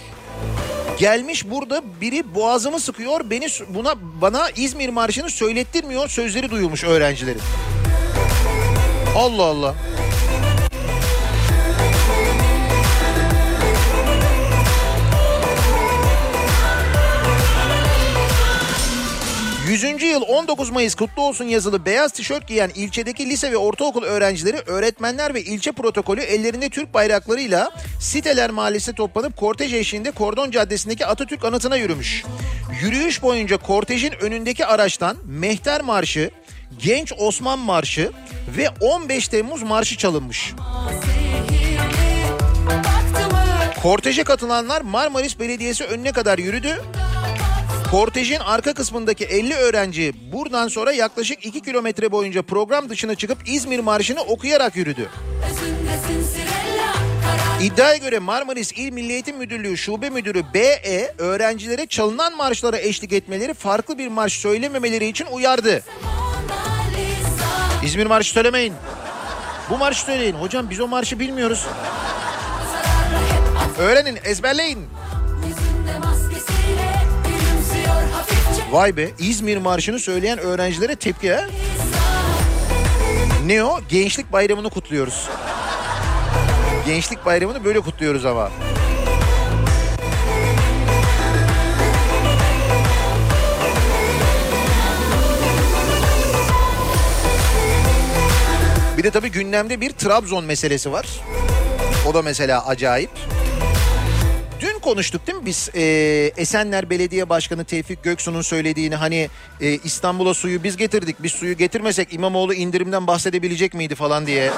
Gelmiş burada biri boğazımı sıkıyor beni buna bana İzmir Marşı'nı söylettirmiyor sözleri duyulmuş öğrencilerin. Allah Allah. Yüzüncü yıl 19 Mayıs kutlu olsun yazılı beyaz tişört giyen ilçedeki lise ve ortaokul öğrencileri, öğretmenler ve ilçe protokolü ellerinde Türk bayraklarıyla Siteler Mahallesi'ne toplanıp kortej eşliğinde Kordon Caddesi'ndeki Atatürk anıtına yürümüş. Yürüyüş boyunca kortejin önündeki araçtan Mehter Marşı, Genç Osman Marşı ve 15 Temmuz Marşı çalınmış. Korteje katılanlar Marmaris Belediyesi önüne kadar yürüdü. Kortejin arka kısmındaki 50 öğrenci buradan sonra yaklaşık 2 kilometre boyunca program dışına çıkıp İzmir Marşı'nı okuyarak yürüdü. İddiaya göre Marmaris İl Milli Eğitim Müdürlüğü Şube Müdürü BE öğrencilere çalınan marşlara eşlik etmeleri farklı bir marş söylememeleri için uyardı. İzmir Marşı söylemeyin. Bu marşı söyleyin. Hocam biz o marşı bilmiyoruz. Öğrenin, ezberleyin. Vay be İzmir Marşı'nı söyleyen öğrencilere tepki ha? Ne o? Gençlik Bayramı'nı kutluyoruz. Gençlik Bayramı'nı böyle kutluyoruz ama. Bir de tabii gündemde bir Trabzon meselesi var. O da mesela acayip. Konuştuk değil mi biz e, Esenler Belediye Başkanı Tevfik Göksu'nun söylediğini hani e, İstanbul'a suyu biz getirdik biz suyu getirmesek İmamoğlu indirimden bahsedebilecek miydi falan diye.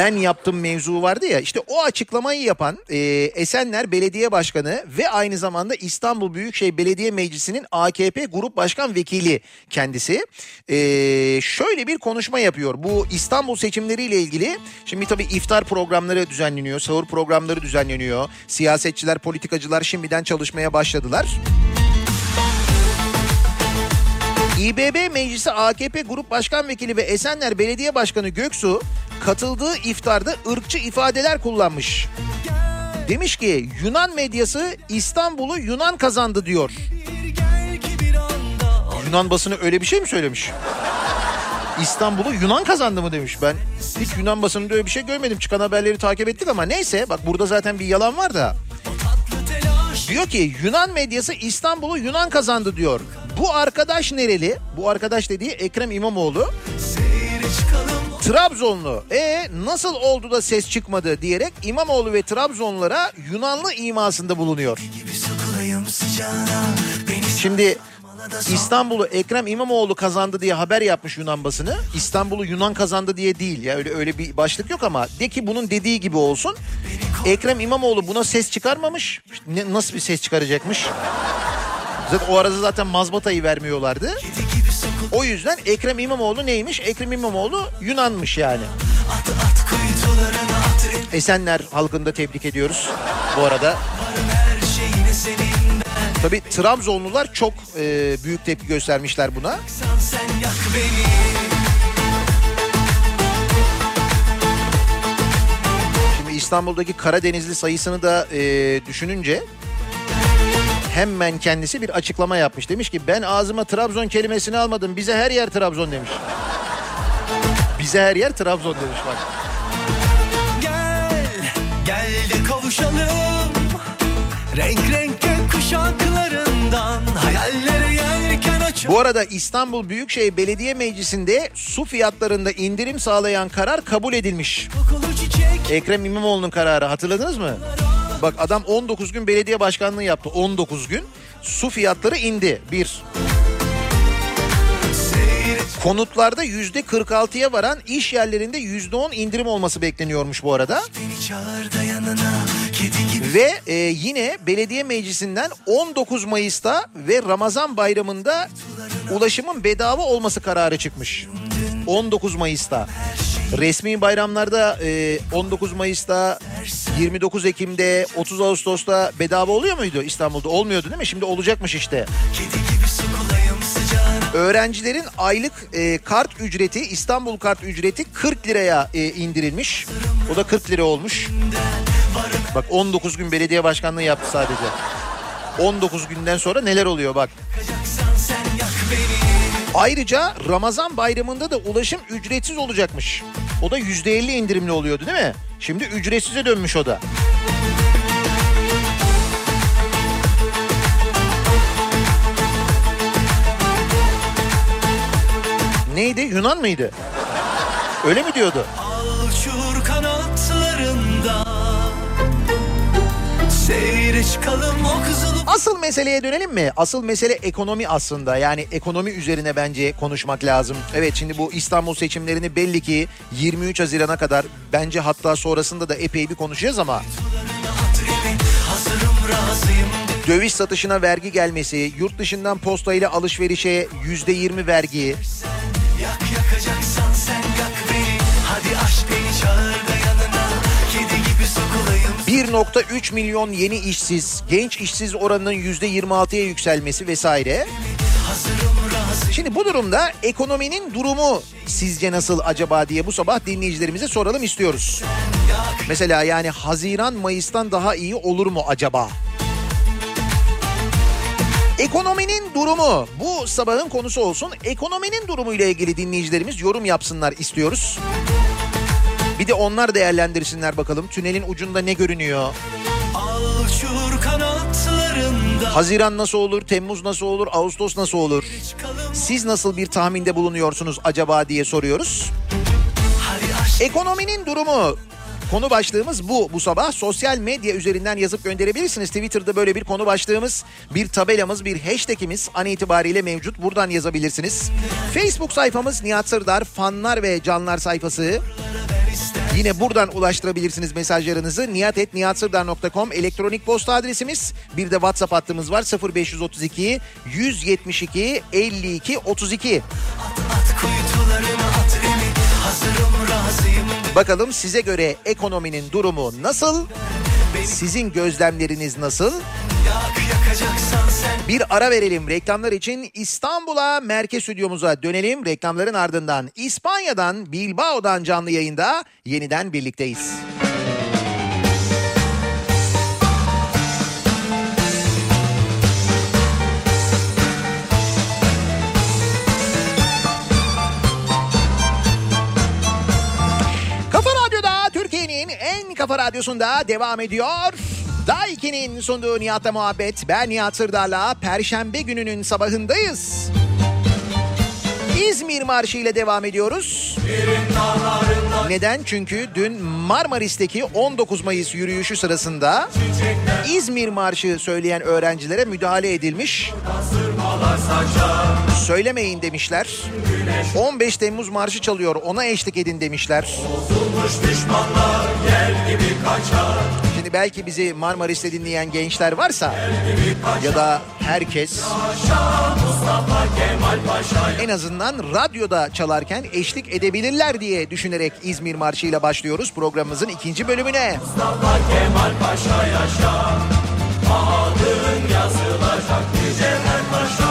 Ben yaptım mevzu vardı ya işte o açıklamayı yapan e, Esenler Belediye Başkanı ve aynı zamanda İstanbul Büyükşehir Belediye Meclisi'nin AKP Grup Başkan Vekili kendisi. E, şöyle bir konuşma yapıyor bu İstanbul seçimleriyle ilgili. Şimdi tabii iftar programları düzenleniyor, sahur programları düzenleniyor. Siyasetçiler, politikacılar şimdiden çalışmaya başladılar. İBB Meclisi AKP Grup Başkan Vekili ve Esenler Belediye Başkanı Göksu katıldığı iftarda ırkçı ifadeler kullanmış. Demiş ki Yunan medyası İstanbul'u Yunan kazandı diyor. Yunan basını öyle bir şey mi söylemiş? İstanbul'u Yunan kazandı mı demiş. Ben hiç Yunan basınında öyle bir şey görmedim. Çıkan haberleri takip ettik ama neyse bak burada zaten bir yalan var da. Diyor ki Yunan medyası İstanbul'u Yunan kazandı diyor. Bu arkadaş nereli? Bu arkadaş dediği Ekrem İmamoğlu. Trabzonlu. E nasıl oldu da ses çıkmadı diyerek İmamoğlu ve Trabzonlara Yunanlı imasında bulunuyor. Şimdi İstanbul'u Ekrem İmamoğlu kazandı diye haber yapmış Yunan basını. İstanbul'u Yunan kazandı diye değil. Ya öyle öyle bir başlık yok ama de ki bunun dediği gibi olsun. Ekrem İmamoğlu buna ses çıkarmamış. Ne, nasıl bir ses çıkaracakmış? Zaten o arada zaten mazbatayı vermiyorlardı. O yüzden Ekrem İmamoğlu neymiş? Ekrem İmamoğlu Yunanmış yani. Esenler halkını da tebrik ediyoruz bu arada. Tabi Trabzonlular çok e, büyük tepki göstermişler buna. Şimdi İstanbul'daki Karadenizli sayısını da e, düşününce hemen kendisi bir açıklama yapmış. Demiş ki ben ağzıma Trabzon kelimesini almadım. Bize her yer Trabzon demiş. Bize her yer Trabzon demiş bak. Gel, gel de kavuşalım. Renk Bu arada İstanbul Büyükşehir Belediye Meclisi'nde su fiyatlarında indirim sağlayan karar kabul edilmiş. Ekrem İmamoğlu'nun kararı hatırladınız mı? Bak adam 19 gün belediye başkanlığı yaptı. 19 gün. Su fiyatları indi. Bir. Konutlarda yüzde 46'ya varan iş yerlerinde yüzde 10 indirim olması bekleniyormuş bu arada. Ve e, yine belediye meclisinden 19 Mayıs'ta ve Ramazan bayramında ulaşımın bedava olması kararı çıkmış. 19 Mayıs'ta. Resmi bayramlarda e, 19 Mayıs'ta, 29 Ekim'de, 30 Ağustos'ta bedava oluyor muydu İstanbul'da? Olmuyordu değil mi? Şimdi olacakmış işte. Öğrencilerin aylık e, kart ücreti, İstanbul kart ücreti 40 liraya e, indirilmiş. O da 40 lira olmuş. Bak 19 gün belediye başkanlığı yaptı sadece. 19 günden sonra neler oluyor bak. Ayrıca Ramazan bayramında da ulaşım ücretsiz olacakmış. O da %50 indirimli oluyordu değil mi? Şimdi ücretsize dönmüş o da. Neydi? Yunan mıydı? Öyle mi diyordu? Al uçur kanatlarında. Seyre çıkalım o kızılı Asıl meseleye dönelim mi? Asıl mesele ekonomi aslında. Yani ekonomi üzerine bence konuşmak lazım. Evet şimdi bu İstanbul seçimlerini belli ki 23 Haziran'a kadar bence hatta sonrasında da epey bir konuşacağız ama döviz satışına vergi gelmesi, yurt dışından postayla alışverişe yüzde yirmi vergi, Yak yakacaksan sen 1.3 milyon yeni işsiz, genç işsiz oranının %26'ya yükselmesi vesaire. Şimdi bu durumda ekonominin durumu sizce nasıl acaba diye bu sabah dinleyicilerimize soralım istiyoruz. Mesela yani Haziran Mayıs'tan daha iyi olur mu acaba? Ekonominin durumu bu sabahın konusu olsun. Ekonominin durumuyla ilgili dinleyicilerimiz yorum yapsınlar istiyoruz. Bir de onlar değerlendirsinler bakalım. Tünelin ucunda ne görünüyor? Haziran nasıl olur, Temmuz nasıl olur, Ağustos nasıl olur? Siz nasıl bir tahminde bulunuyorsunuz acaba diye soruyoruz. Ekonominin durumu Konu başlığımız bu. Bu sabah sosyal medya üzerinden yazıp gönderebilirsiniz. Twitter'da böyle bir konu başlığımız, bir tabelamız, bir hashtagimiz an itibariyle mevcut. Buradan yazabilirsiniz. Facebook sayfamız Nihat Sırdar fanlar ve canlar sayfası. Yine buradan ulaştırabilirsiniz mesajlarınızı. niyatetniyatsırdar.com elektronik posta adresimiz. Bir de WhatsApp hattımız var 0532 172 52 32. at at Bakalım size göre ekonominin durumu nasıl? Sizin gözlemleriniz nasıl? Bir ara verelim reklamlar için İstanbul'a merkez stüdyomuza dönelim. Reklamların ardından İspanya'dan Bilbao'dan canlı yayında yeniden birlikteyiz. Kafa kafa radyosunda devam ediyor. Daiki'nin sunduğu Nihat'la muhabbet. Ben Nihat Sırdar'la Perşembe gününün sabahındayız. İzmir Marşı ile devam ediyoruz. Neden? Çünkü dün Marmaris'teki 19 Mayıs yürüyüşü sırasında İzmir Marşı söyleyen öğrencilere müdahale edilmiş. Söylemeyin demişler. 15 Temmuz Marşı çalıyor ona eşlik edin demişler. Şimdi belki bizi Marmaris'te dinleyen gençler varsa ya da herkes en azından radyoda çalarken eşlik edebilirler diye düşünerek İzmir Marşı ile başlıyoruz programımızın ikinci bölümüne. İzmir'in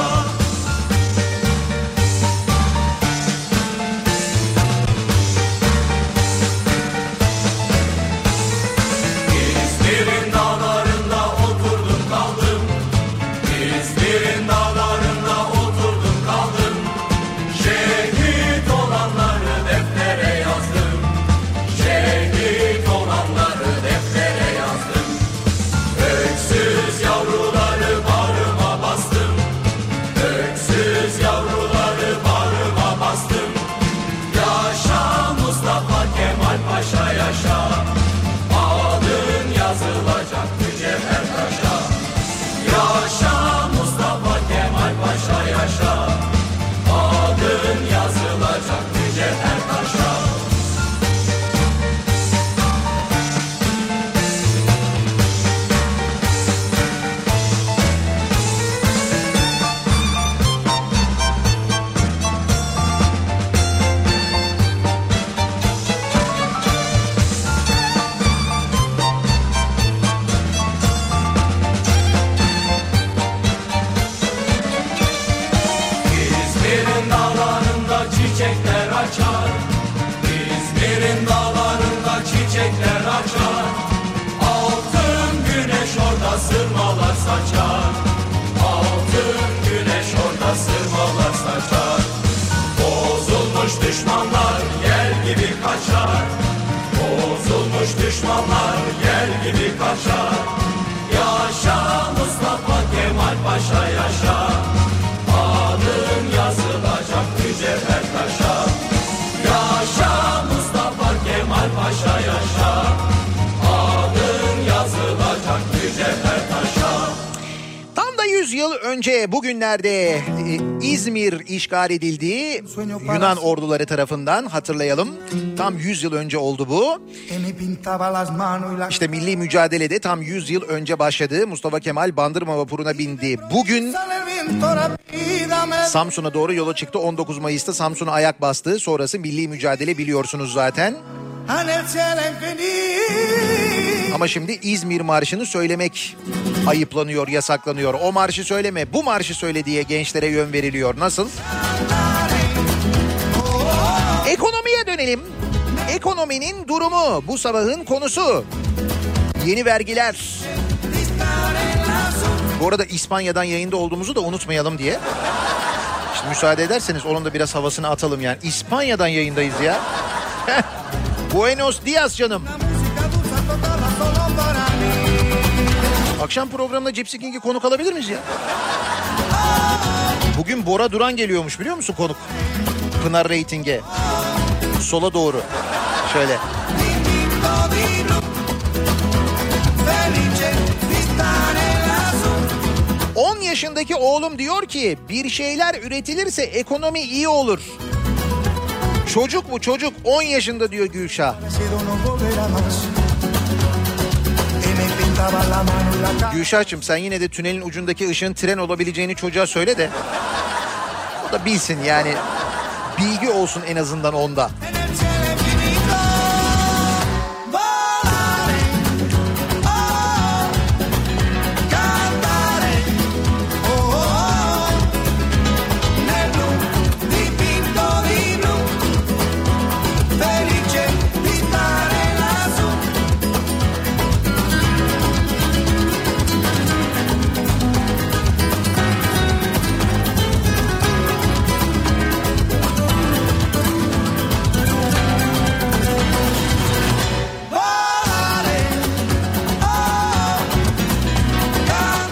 sırmalar saçar. Altın güneş orada sırmalar saçar. Bozulmuş düşmanlar gel gibi kaçar. Bozulmuş düşmanlar gel gibi kaçar yıl önce bugünlerde e, İzmir işgal edildi. Yunan orduları tarafından hatırlayalım. Tam 100 yıl önce oldu bu. İşte milli mücadelede tam 100 yıl önce başladı. Mustafa Kemal Bandırma vapuruna bindi. Bugün Samsun'a doğru yola çıktı. 19 Mayıs'ta Samsun'a ayak bastı. Sonrası milli mücadele biliyorsunuz zaten. Ama şimdi İzmir Marşı'nı söylemek ayıplanıyor, yasaklanıyor. O marşı söyleme, bu marşı söyle diye gençlere yön veriliyor. Nasıl? Ekonomiye dönelim. Ekonominin durumu bu sabahın konusu. Yeni vergiler. Bu arada İspanya'dan yayında olduğumuzu da unutmayalım diye. Şimdi müsaade ederseniz onun da biraz havasını atalım yani. İspanya'dan yayındayız ya. Buenos dias canım. Akşam programında Gypsy King'i konuk alabilir miyiz ya? Bugün Bora Duran geliyormuş biliyor musun konuk? Pınar Rating'e. Sola doğru. Şöyle. Felice di stare lassù. 10 yaşındaki oğlum diyor ki bir şeyler üretilirse ekonomi iyi olur. Çocuk bu çocuk 10 yaşında diyor Gülşah. Gülşah'cığım sen yine de tünelin ucundaki ışığın tren olabileceğini çocuğa söyle de. O da bilsin yani. Bilgi olsun en azından onda. En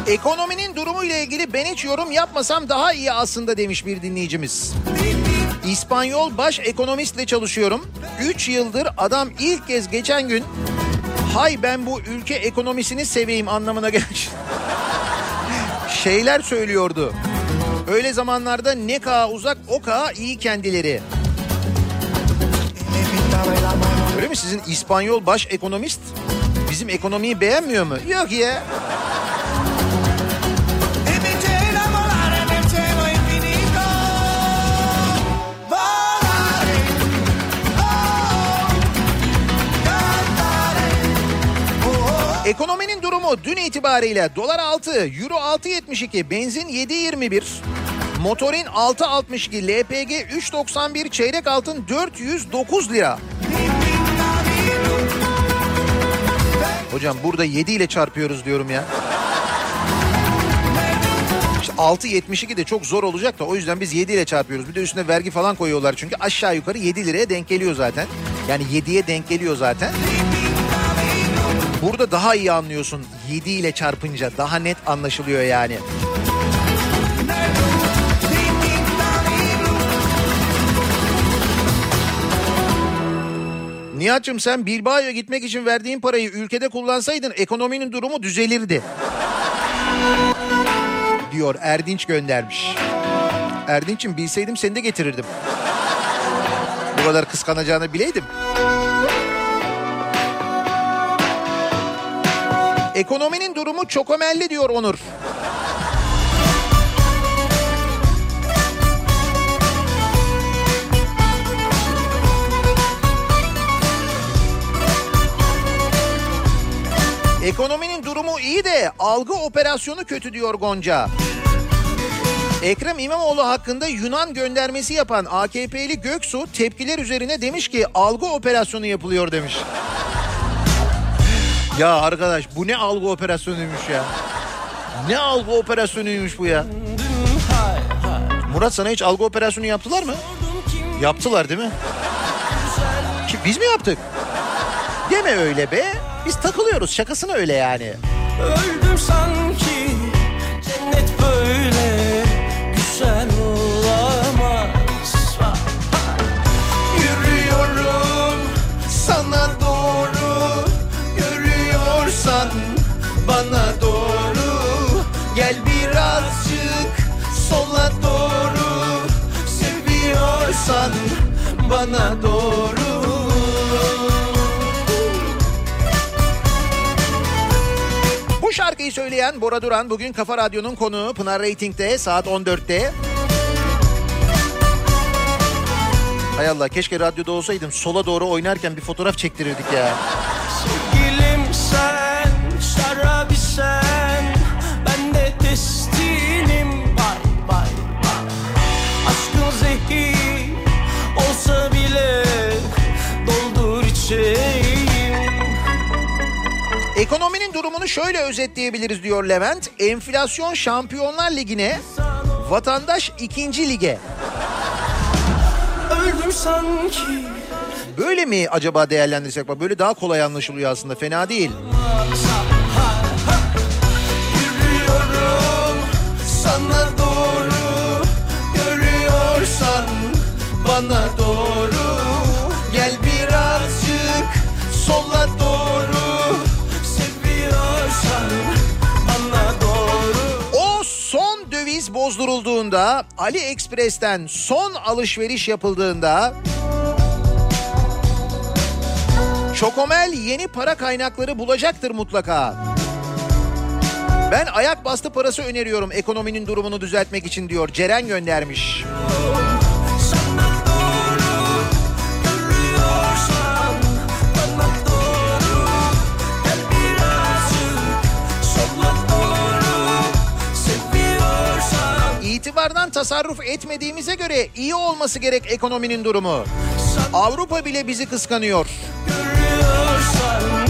Ekonominin durumu ile ilgili ben hiç yorum yapmasam daha iyi aslında demiş bir dinleyicimiz. İspanyol baş ekonomistle çalışıyorum. 3 yıldır adam ilk kez geçen gün hay ben bu ülke ekonomisini seveyim anlamına gelmiş. <laughs> Şeyler söylüyordu. Öyle zamanlarda ne kadar uzak o kadar iyi kendileri. Öyle mi sizin İspanyol baş ekonomist bizim ekonomiyi beğenmiyor mu? Yok ya. Ekonominin durumu dün itibariyle dolar 6, euro 6.72, benzin 7.21, motorin 6.62, LPG 3.91, çeyrek altın 409 lira. Hocam burada 7 ile çarpıyoruz diyorum ya. İşte 6.72 de çok zor olacak da o yüzden biz 7 ile çarpıyoruz. Bir de üstüne vergi falan koyuyorlar çünkü aşağı yukarı 7 liraya denk geliyor zaten. Yani 7'ye denk geliyor zaten. Burada daha iyi anlıyorsun 7 ile çarpınca daha net anlaşılıyor yani. Nihat'cığım sen Bilbao'ya gitmek için verdiğin parayı ülkede kullansaydın ekonominin durumu düzelirdi. Diyor Erdinç göndermiş. Erdinç'im bilseydim seni de getirirdim. Bu kadar kıskanacağını bileydim. Ekonominin durumu çok ömelli diyor Onur. Ekonominin durumu iyi de algı operasyonu kötü diyor Gonca. Ekrem İmamoğlu hakkında Yunan göndermesi yapan AKP'li Göksu tepkiler üzerine demiş ki algı operasyonu yapılıyor demiş. Ya arkadaş bu ne algı operasyonuymuş ya. Ne algı operasyonuymuş bu ya. Murat sana hiç algı operasyonu yaptılar mı? Yaptılar değil mi? Ki biz mi yaptık? Deme öyle be. Biz takılıyoruz şakasına öyle yani. Öldüm sanki Seviyorsan bana doğru Bu şarkıyı söyleyen Bora Duran bugün Kafa Radyo'nun konuğu Pınar Rating'de saat 14'te. Hay Hay Allah keşke radyoda olsaydım sola doğru oynarken bir fotoğraf çektirirdik ya. İçeyim Ekonominin durumunu şöyle özetleyebiliriz diyor Levent. Enflasyon Şampiyonlar Ligi'ne, vatandaş ikinci lige. Öldüm sanki Böyle mi acaba değerlendirsek? Bak böyle daha kolay anlaşılıyor aslında fena değil. Yürüyorum sana doğru Görüyorsan bana doğru bozdurulduğunda, AliExpress'ten son alışveriş yapıldığında Çokomel yeni para kaynakları bulacaktır mutlaka. Ben ayak bastı parası öneriyorum ekonominin durumunu düzeltmek için diyor. Ceren göndermiş. Sana İtibardan tasarruf etmediğimize göre iyi olması gerek ekonominin durumu. Avrupa bile bizi kıskanıyor. Görüyorsan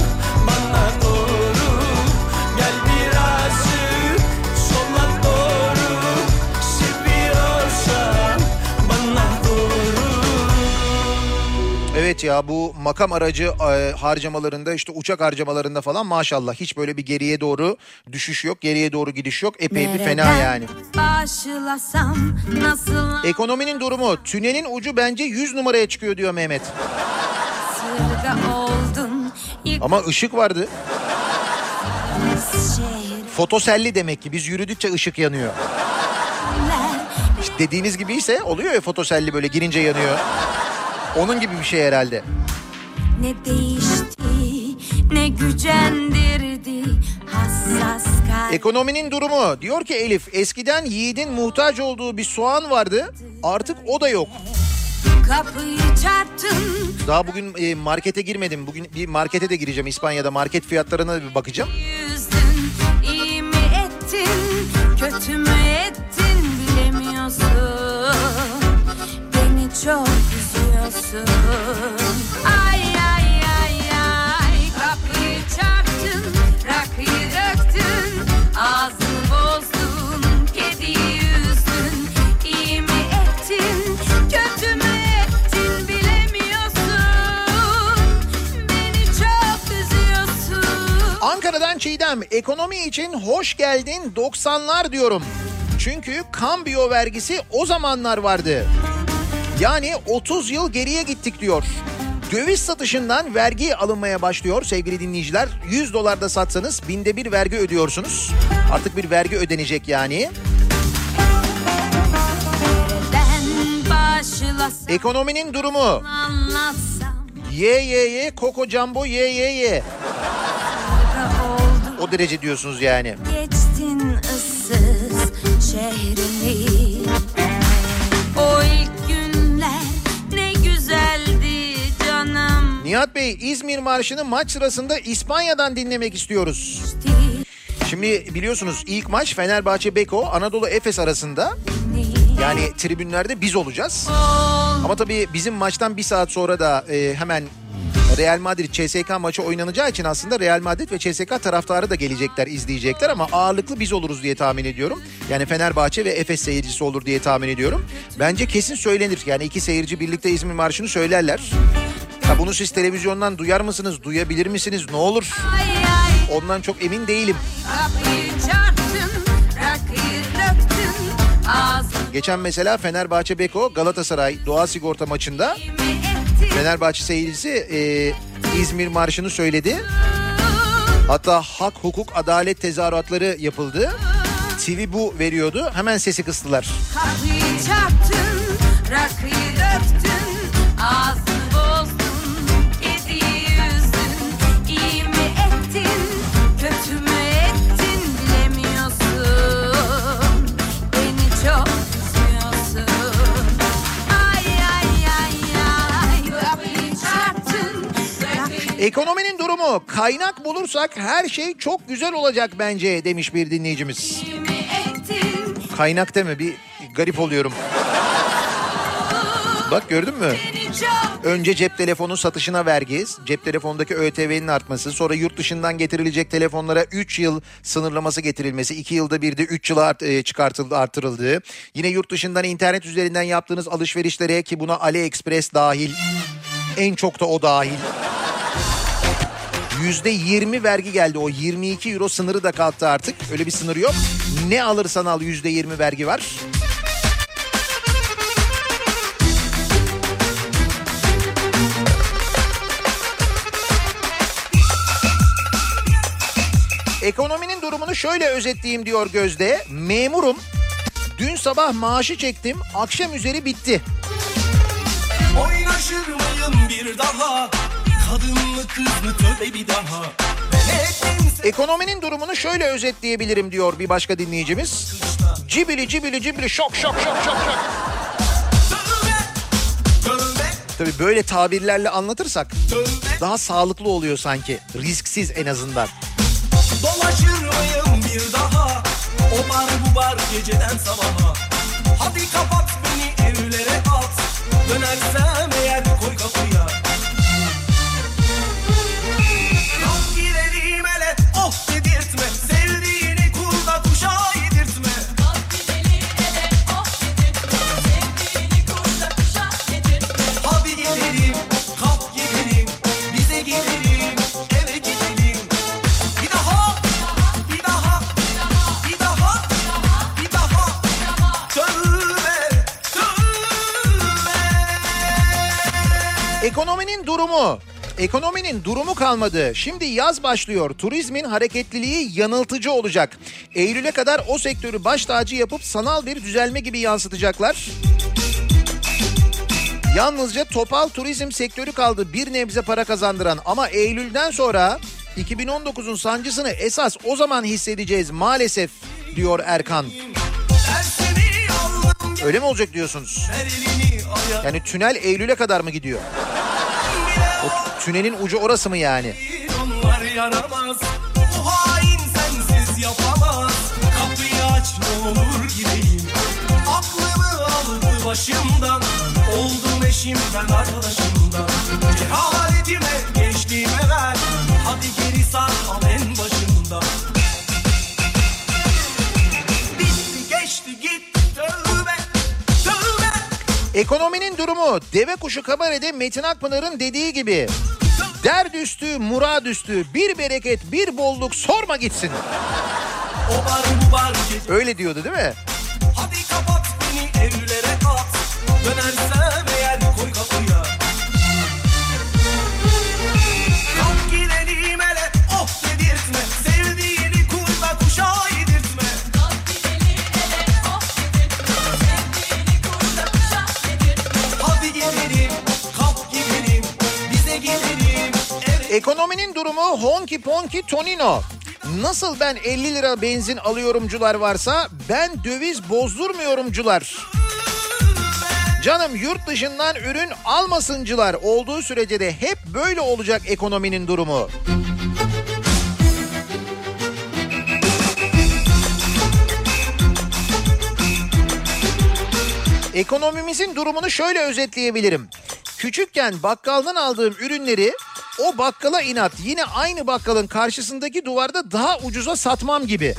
Evet ya bu makam aracı e, harcamalarında işte uçak harcamalarında falan maşallah hiç böyle bir geriye doğru düşüş yok. Geriye doğru gidiş yok. Epey bir fena yani. Nasıl Ekonominin durumu tünelin ucu bence 100 numaraya çıkıyor diyor Mehmet. oldun Ama ışık vardı. Fotoselli demek ki biz yürüdükçe ışık yanıyor. İşte dediğiniz gibi ise oluyor ya fotoselli böyle girince yanıyor. Onun gibi bir şey herhalde. Ne değişti ne gücendirdi hassas kalp Ekonominin durumu diyor ki Elif eskiden yiğidin muhtaç olduğu bir soğan vardı artık o da yok. Kapıyı çarptın Daha bugün e, markete girmedim. Bugün bir markete de gireceğim İspanya'da. Market fiyatlarına da bir bakacağım. Üzüyorsun Ay ay ay ay. Kapıyı çarptın rakıyı döktün. Ağzını bozdun kediyi üzdün. İyi mi ettin kötü mü ettin bilemiyorsun. Beni çok üzüyorsun. Ankara'dan Çiğdem ekonomi için hoş geldin 90'lar diyorum. Çünkü kambiyo vergisi o zamanlar vardı. Yani 30 yıl geriye gittik diyor. Döviz satışından vergi alınmaya başlıyor sevgili dinleyiciler. 100 dolarda satsanız binde bir vergi ödüyorsunuz. Artık bir vergi ödenecek yani. Ekonominin durumu. Ye ye ye Koko Jumbo ye ye ye. O derece diyorsunuz yani. Geçtin ıssız şehrimi Nihat Bey İzmir Marşı'nı maç sırasında İspanya'dan dinlemek istiyoruz. Şimdi biliyorsunuz ilk maç Fenerbahçe Beko Anadolu Efes arasında. Yani tribünlerde biz olacağız. Ama tabii bizim maçtan bir saat sonra da e, hemen Real Madrid CSK maçı oynanacağı için aslında Real Madrid ve CSK taraftarı da gelecekler, izleyecekler ama ağırlıklı biz oluruz diye tahmin ediyorum. Yani Fenerbahçe ve Efes seyircisi olur diye tahmin ediyorum. Bence kesin söylenir. Yani iki seyirci birlikte İzmir Marşı'nı söylerler. Ha bunu siz televizyondan duyar mısınız, duyabilir misiniz? Ne olur? Ondan çok emin değilim. Geçen mesela Fenerbahçe Beko Galatasaray Doğa Sigorta maçında Fenerbahçe seyircisi e, İzmir Marşı'nı söyledi. Hatta hak, hukuk, adalet tezahüratları yapıldı. TV bu veriyordu. Hemen sesi kıstılar. Kapıyı çarptın, rakıyı döktün, ağzını Ekonominin durumu kaynak bulursak her şey çok güzel olacak bence demiş bir dinleyicimiz. Kaynak deme bir garip oluyorum. Bak gördün mü? Önce cep telefonu satışına vergi, cep telefonundaki ÖTV'nin artması, sonra yurt dışından getirilecek telefonlara 3 yıl sınırlaması getirilmesi, 2 yılda bir de 3 yıla art, e, çıkartıldı, artırıldığı, yine yurt dışından internet üzerinden yaptığınız alışverişlere ki buna AliExpress dahil, en çok da o dahil. Yüzde 20 vergi geldi o 22 euro sınırı da kalktı artık öyle bir sınır yok. Ne alırsan al yüzde 20 vergi var. Ekonominin durumunu şöyle özetleyeyim diyor Gözde. Memurum. Dün sabah maaşı çektim. Akşam üzeri bitti. Oynaşır mıyım bir daha Ekonominin durumunu şöyle özetleyebilirim diyor bir başka dinleyicimiz. Cibili cibili cibili şok şok şok şok şok. Tabii böyle tabirlerle anlatırsak daha sağlıklı oluyor sanki. Risksiz en azından. Dolaşır mıyım bir daha O bar bu bar geceden sabaha Hadi kapat beni evlere at Dönersem durumu. Ekonominin durumu kalmadı. Şimdi yaz başlıyor. Turizmin hareketliliği yanıltıcı olacak. Eylül'e kadar o sektörü baş tacı yapıp sanal bir düzelme gibi yansıtacaklar. Yalnızca topal turizm sektörü kaldı bir nebze para kazandıran ama Eylül'den sonra 2019'un sancısını esas o zaman hissedeceğiz maalesef diyor Erkan. Öyle mi olacak diyorsunuz? Yani tünel Eylül'e kadar mı gidiyor? Tünelin ucu orası mı yani? Onlar yaramaz. Bu hain sensiz yapamaz. Kapıyı aç ne olur gireyim Aklımı aldı başımdan. Oldum eşimden arkadaşımdan. Cehaletime gençliğime ver. Hadi geri sar al en başından Ekonominin durumu deve kuşu kabarede Metin Akpınar'ın dediği gibi. Derd üstü, murad üstü, bir bereket, bir bolluk sorma gitsin. Öyle diyordu değil mi? Hadi kapat beni evlere at Dönersem honki ponki tonino. Nasıl ben 50 lira benzin alıyorumcular varsa ben döviz bozdurmuyorumcular. Canım yurt dışından ürün almasıncılar olduğu sürece de hep böyle olacak ekonominin durumu. Ekonomimizin durumunu şöyle özetleyebilirim. Küçükken bakkaldan aldığım ürünleri o bakkala inat yine aynı bakkalın karşısındaki duvarda daha ucuza satmam gibi.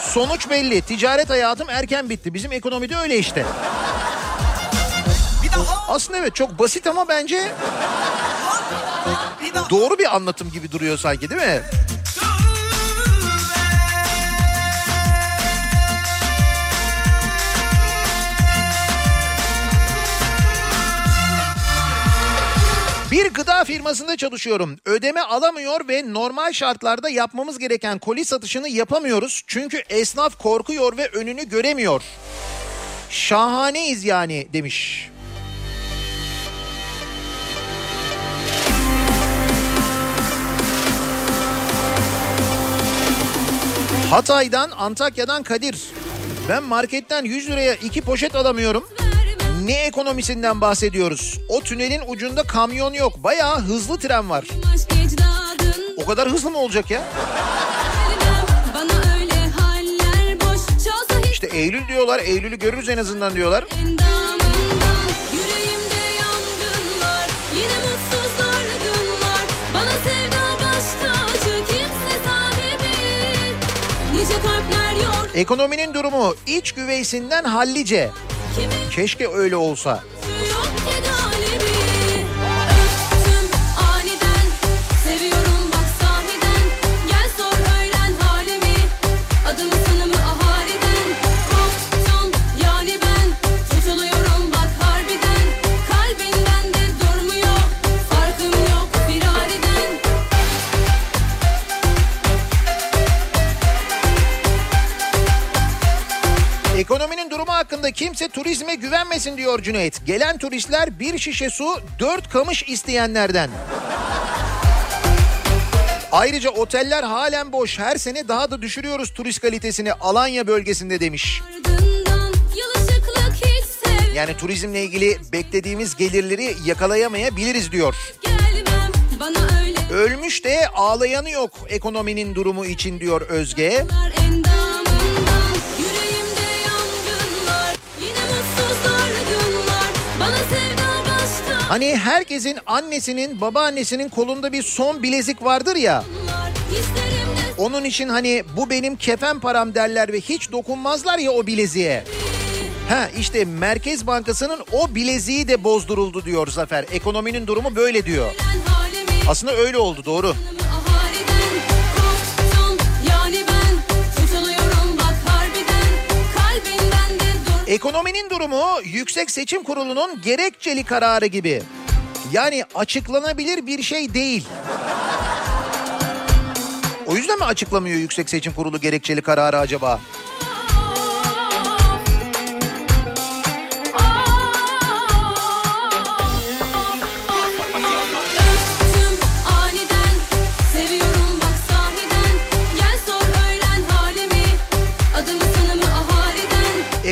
Sonuç belli. Ticaret hayatım erken bitti. Bizim ekonomide öyle işte. Aslında evet çok basit ama bence doğru bir anlatım gibi duruyor sanki değil mi? Bir gıda firmasında çalışıyorum. Ödeme alamıyor ve normal şartlarda yapmamız gereken koli satışını yapamıyoruz. Çünkü esnaf korkuyor ve önünü göremiyor. Şahaneyiz yani demiş. Hatay'dan Antakya'dan Kadir. Ben marketten 100 liraya iki poşet alamıyorum. Ne ekonomisinden bahsediyoruz? O tünelin ucunda kamyon yok. Bayağı hızlı tren var. O kadar hızlı mı olacak ya? İşte Eylül diyorlar. Eylül'ü görürüz en azından diyorlar. Ekonominin durumu iç güveysinden hallice. Keşke öyle olsa. Hakkında kimse turizme güvenmesin diyor Cüneyt. Gelen turistler bir şişe su dört kamış isteyenlerden. Ayrıca oteller halen boş. Her sene daha da düşürüyoruz turist kalitesini Alanya bölgesinde demiş. Yani turizmle ilgili beklediğimiz gelirleri yakalayamayabiliriz diyor. Ölmüş de ağlayanı yok ekonominin durumu için diyor Özge. endamından Hani herkesin annesinin babaannesinin kolunda bir son bilezik vardır ya. Onun için hani bu benim kefen param derler ve hiç dokunmazlar ya o bileziğe. Ha işte Merkez Bankası'nın o bileziği de bozduruldu diyor Zafer. Ekonominin durumu böyle diyor. Aslında öyle oldu doğru. Ekonominin durumu Yüksek Seçim Kurulu'nun gerekçeli kararı gibi. Yani açıklanabilir bir şey değil. O yüzden mi açıklamıyor Yüksek Seçim Kurulu gerekçeli kararı acaba?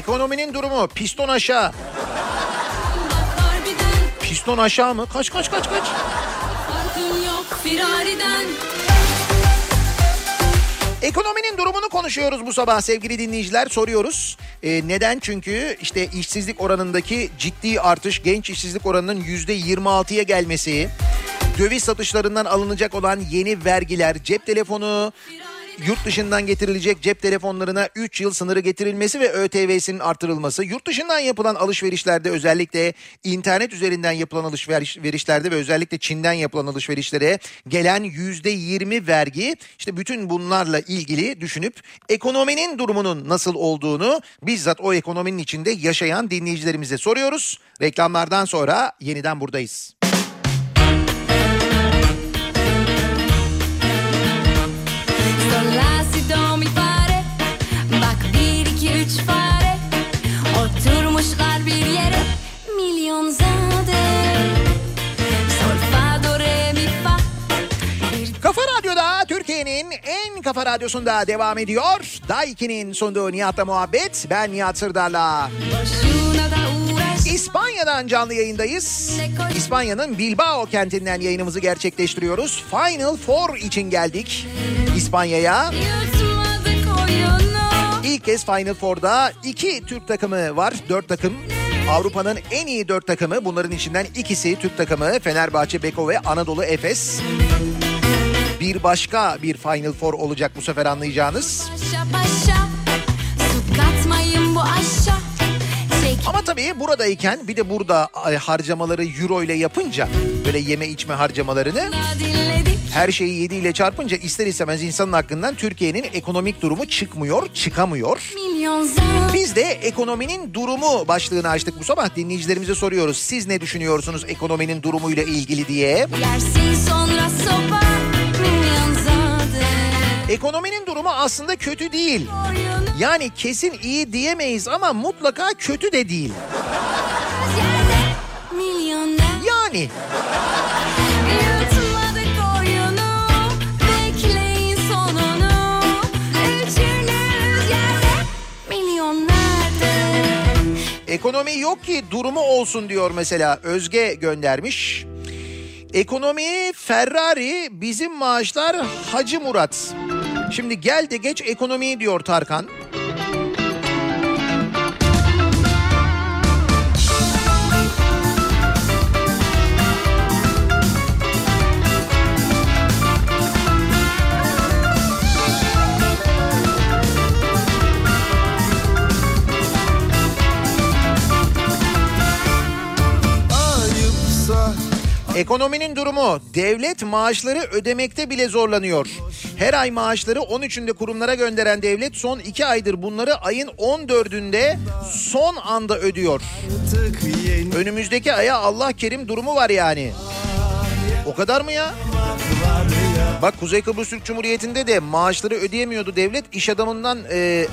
Ekonominin durumu piston aşağı. Piston aşağı mı? Kaç kaç kaç kaç. Ekonominin durumunu konuşuyoruz bu sabah sevgili dinleyiciler soruyoruz. Ee, neden? Çünkü işte işsizlik oranındaki ciddi artış genç işsizlik oranının yüzde 26'ya gelmesi, döviz satışlarından alınacak olan yeni vergiler, cep telefonu, yurt dışından getirilecek cep telefonlarına 3 yıl sınırı getirilmesi ve ÖTV'sinin artırılması, yurt dışından yapılan alışverişlerde özellikle internet üzerinden yapılan alışverişlerde ve özellikle Çin'den yapılan alışverişlere gelen %20 vergi işte bütün bunlarla ilgili düşünüp ekonominin durumunun nasıl olduğunu bizzat o ekonominin içinde yaşayan dinleyicilerimize soruyoruz. Reklamlardan sonra yeniden buradayız. Kafa radyosunda devam ediyor. Daiki'nin sunduğu Nihat'la muhabbet. Ben Nihat Sırdar'la. İspanya'dan canlı yayındayız. İspanya'nın Bilbao kentinden yayınımızı gerçekleştiriyoruz. Final Four için geldik İspanya'ya. İlk kez Final Four'da iki Türk takımı var. Dört takım. Avrupa'nın en iyi dört takımı. Bunların içinden ikisi Türk takımı. Fenerbahçe, Beko ve Anadolu Efes. Bir başka bir Final Four olacak bu sefer anlayacağınız. Paşa paşa Su katmayın bu aşağı Çek Ama tabii buradayken bir de burada e, harcamaları euro ile yapınca böyle yeme içme harcamalarını her şeyi 7 ile çarpınca ister istemez insanın hakkından Türkiye'nin ekonomik durumu çıkmıyor, çıkamıyor. Biz de ekonominin durumu başlığını açtık bu sabah dinleyicilerimize soruyoruz. Siz ne düşünüyorsunuz ekonominin durumuyla ilgili diye. Yersin sonra sopa Ekonominin durumu aslında kötü değil. Yani kesin iyi diyemeyiz ama mutlaka kötü de değil. Yani Ekonomi yok ki durumu olsun diyor mesela Özge göndermiş. Ekonomi Ferrari bizim maaşlar Hacı Murat. Şimdi gel de geç ekonomiyi diyor Tarkan. Ekonominin durumu devlet maaşları ödemekte bile zorlanıyor. Her ay maaşları 13'ünde kurumlara gönderen devlet son 2 aydır bunları ayın 14'ünde son anda ödüyor. Önümüzdeki aya Allah kerim durumu var yani. O kadar mı ya? Bak Kuzey Kıbrıs Türk Cumhuriyeti'nde de maaşları ödeyemiyordu devlet. iş adamından e,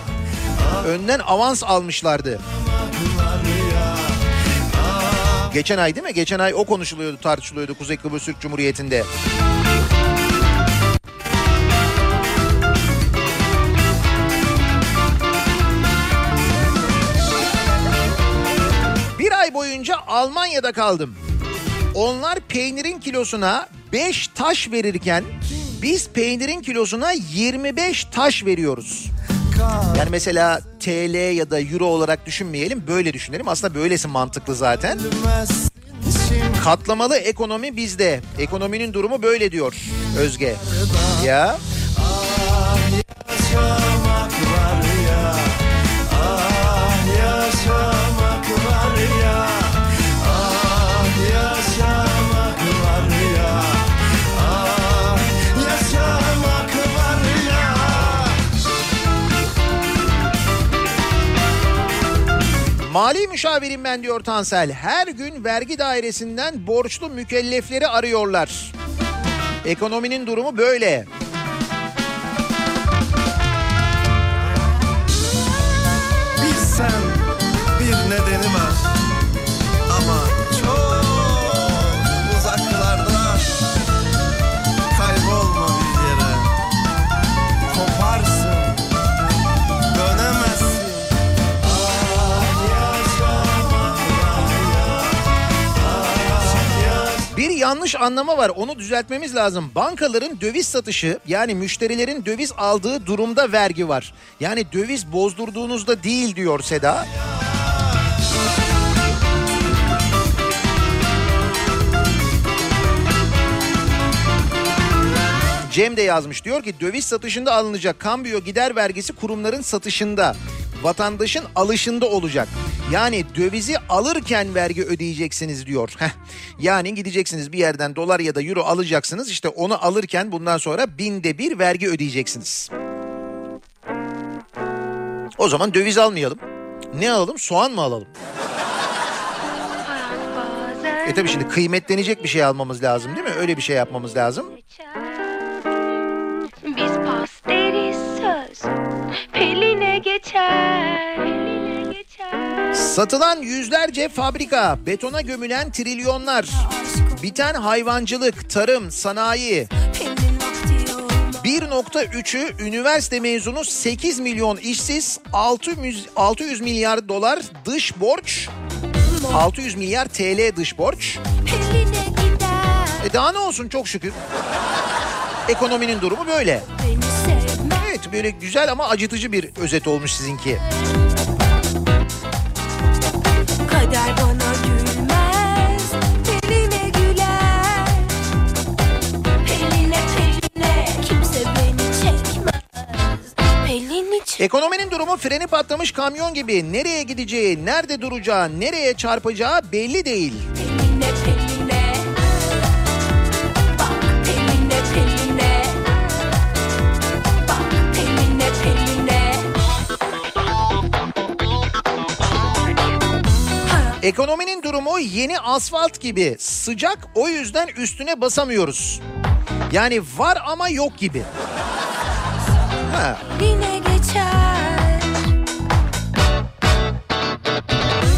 önden avans almışlardı. Geçen ay değil mi? Geçen ay o konuşuluyordu, tartışılıyordu Kuzey Kıbrıs Türk Cumhuriyeti'nde. Bir ay boyunca Almanya'da kaldım. Onlar peynirin kilosuna 5 taş verirken biz peynirin kilosuna 25 taş veriyoruz. Yani mesela TL ya da euro olarak düşünmeyelim böyle düşünelim. Aslında böylesi mantıklı zaten. Katlamalı ekonomi bizde. Ekonominin durumu böyle diyor Özge. Ya yaşamak var ya Mali müşavirim ben diyor Tansel. Her gün vergi dairesinden borçlu mükellefleri arıyorlar. Ekonominin durumu böyle. Yanlış anlama var onu düzeltmemiz lazım. Bankaların döviz satışı yani müşterilerin döviz aldığı durumda vergi var. Yani döviz bozdurduğunuzda değil diyor Seda. Cem de yazmış diyor ki döviz satışında alınacak kambiyo gider vergisi kurumların satışında vatandaşın alışında olacak. Yani dövizi alırken vergi ödeyeceksiniz diyor. Yani gideceksiniz bir yerden dolar ya da euro alacaksınız işte onu alırken bundan sonra binde bir vergi ödeyeceksiniz. O zaman döviz almayalım. Ne alalım? Soğan mı alalım? E tabii şimdi kıymetlenecek bir şey almamız lazım değil mi? Öyle bir şey yapmamız lazım. Biz söz Peline geçer Peline geçer Satılan yüzlerce fabrika, betona gömülen trilyonlar, biten hayvancılık, tarım, sanayi. 1.3'ü üniversite mezunu 8 milyon işsiz, 600, 600 milyar dolar dış borç, 600 milyar TL dış borç. E daha ne olsun çok şükür. Ekonominin durumu böyle. Beni Evet böyle güzel ama acıtıcı bir özet olmuş sizinki. Kader bana gülmez Peline güler Peline peline Kimse beni çekmez Pelin için Ekonominin durumu freni patlamış kamyon gibi. Nereye gideceği, nerede duracağı, nereye çarpacağı belli değil. Peline peline Ekonominin durumu yeni asfalt gibi. Sıcak o yüzden üstüne basamıyoruz. Yani var ama yok gibi. Ha, Yine geçer.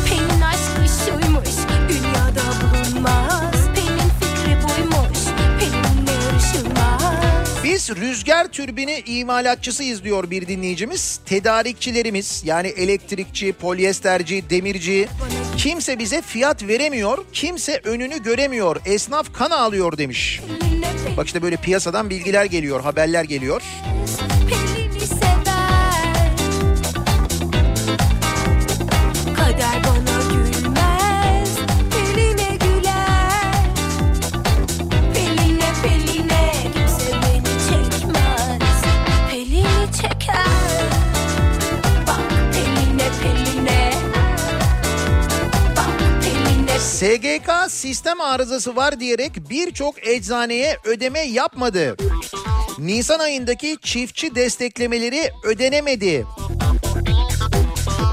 Pelin aşkı şuymuş. Dünyada bulunmaz. Pelin fikri buymuş. Pelinle yarışılmaz. Biz rüzgar türbini imalatçısıyız diyor bir dinleyicimiz. Tedarikçilerimiz yani elektrikçi, polyesterci, demirci kimse bize fiyat veremiyor. Kimse önünü göremiyor. Esnaf kan ağlıyor demiş. Bak işte böyle piyasadan bilgiler geliyor, haberler geliyor. SGK sistem arızası var diyerek birçok eczaneye ödeme yapmadı. Nisan ayındaki çiftçi desteklemeleri ödenemedi.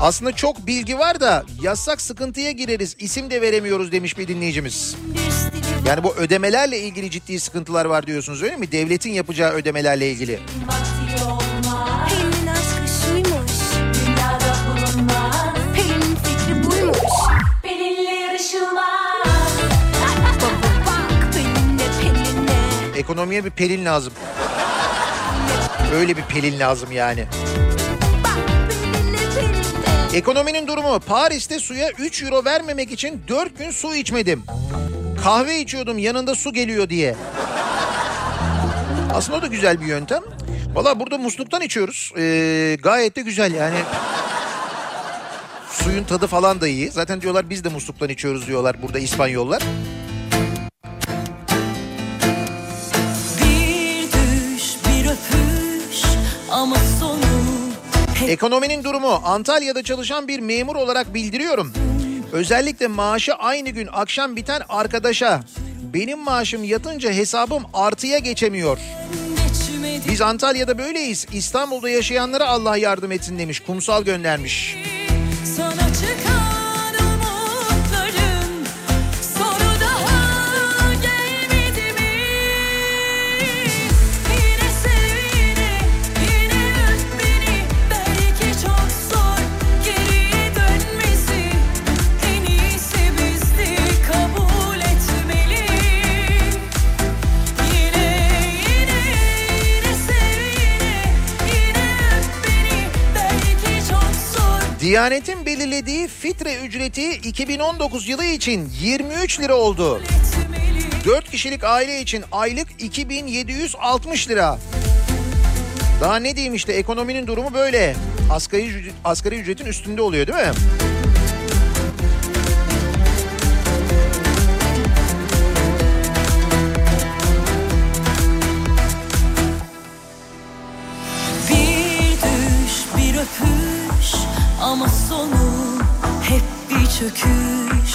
Aslında çok bilgi var da yazsak sıkıntıya gireriz isim de veremiyoruz demiş bir dinleyicimiz. Yani bu ödemelerle ilgili ciddi sıkıntılar var diyorsunuz öyle mi? Devletin yapacağı ödemelerle ilgili. Pelin Ekonomiye bir pelin lazım. Öyle bir pelin lazım yani. Ekonominin durumu Paris'te suya 3 euro vermemek için 4 gün su içmedim. Kahve içiyordum yanında su geliyor diye. Aslında o da güzel bir yöntem. Valla burada musluktan içiyoruz. Ee, gayet de güzel yani. Suyun tadı falan da iyi. Zaten diyorlar biz de musluktan içiyoruz diyorlar burada İspanyollar. Ekonominin durumu Antalya'da çalışan bir memur olarak bildiriyorum. Özellikle maaşı aynı gün akşam biten arkadaşa benim maaşım yatınca hesabım artıya geçemiyor. Biz Antalya'da böyleyiz. İstanbul'da yaşayanlara Allah yardım etsin demiş. Kumsal göndermiş. sana Diyanet'in belirlediği fitre ücreti 2019 yılı için 23 lira oldu. 4 kişilik aile için aylık 2760 lira. Daha ne diyeyim işte ekonominin durumu böyle. Asgari, asgari ücretin üstünde oluyor değil mi? Çöküş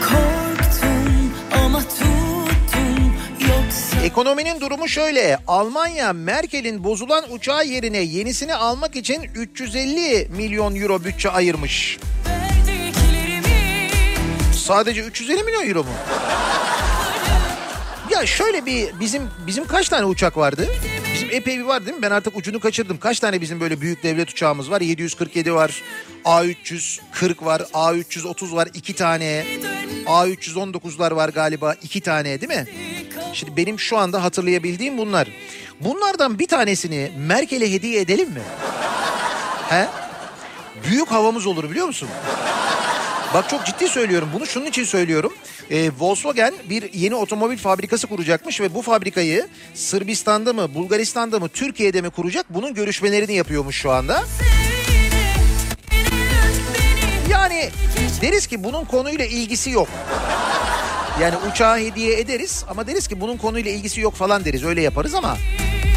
Korktum ama tuttum yoksa Ekonominin durumu şöyle. Almanya Merkel'in bozulan uçağı yerine yenisini almak için 350 milyon euro bütçe ayırmış. Sadece 350 milyon euro mu? Ya şöyle bir bizim bizim kaç tane uçak vardı? Bizim epey bir var değil mi? Ben artık ucunu kaçırdım. Kaç tane bizim böyle büyük devlet uçağımız var? 747 var, A340 var, A330 var iki tane. A319'lar var galiba iki tane değil mi? Şimdi benim şu anda hatırlayabildiğim bunlar. Bunlardan bir tanesini Merkel'e hediye edelim mi? He? Büyük havamız olur biliyor musun? Bak çok ciddi söylüyorum bunu şunun için söylüyorum. Ee, Volkswagen bir yeni otomobil fabrikası kuracakmış ve bu fabrikayı Sırbistan'da mı Bulgaristan'da mı Türkiye'de mi kuracak bunun görüşmelerini yapıyormuş şu anda. Yani deriz ki bunun konuyla ilgisi yok. Yani uçağı hediye ederiz ama deriz ki bunun konuyla ilgisi yok falan deriz öyle yaparız ama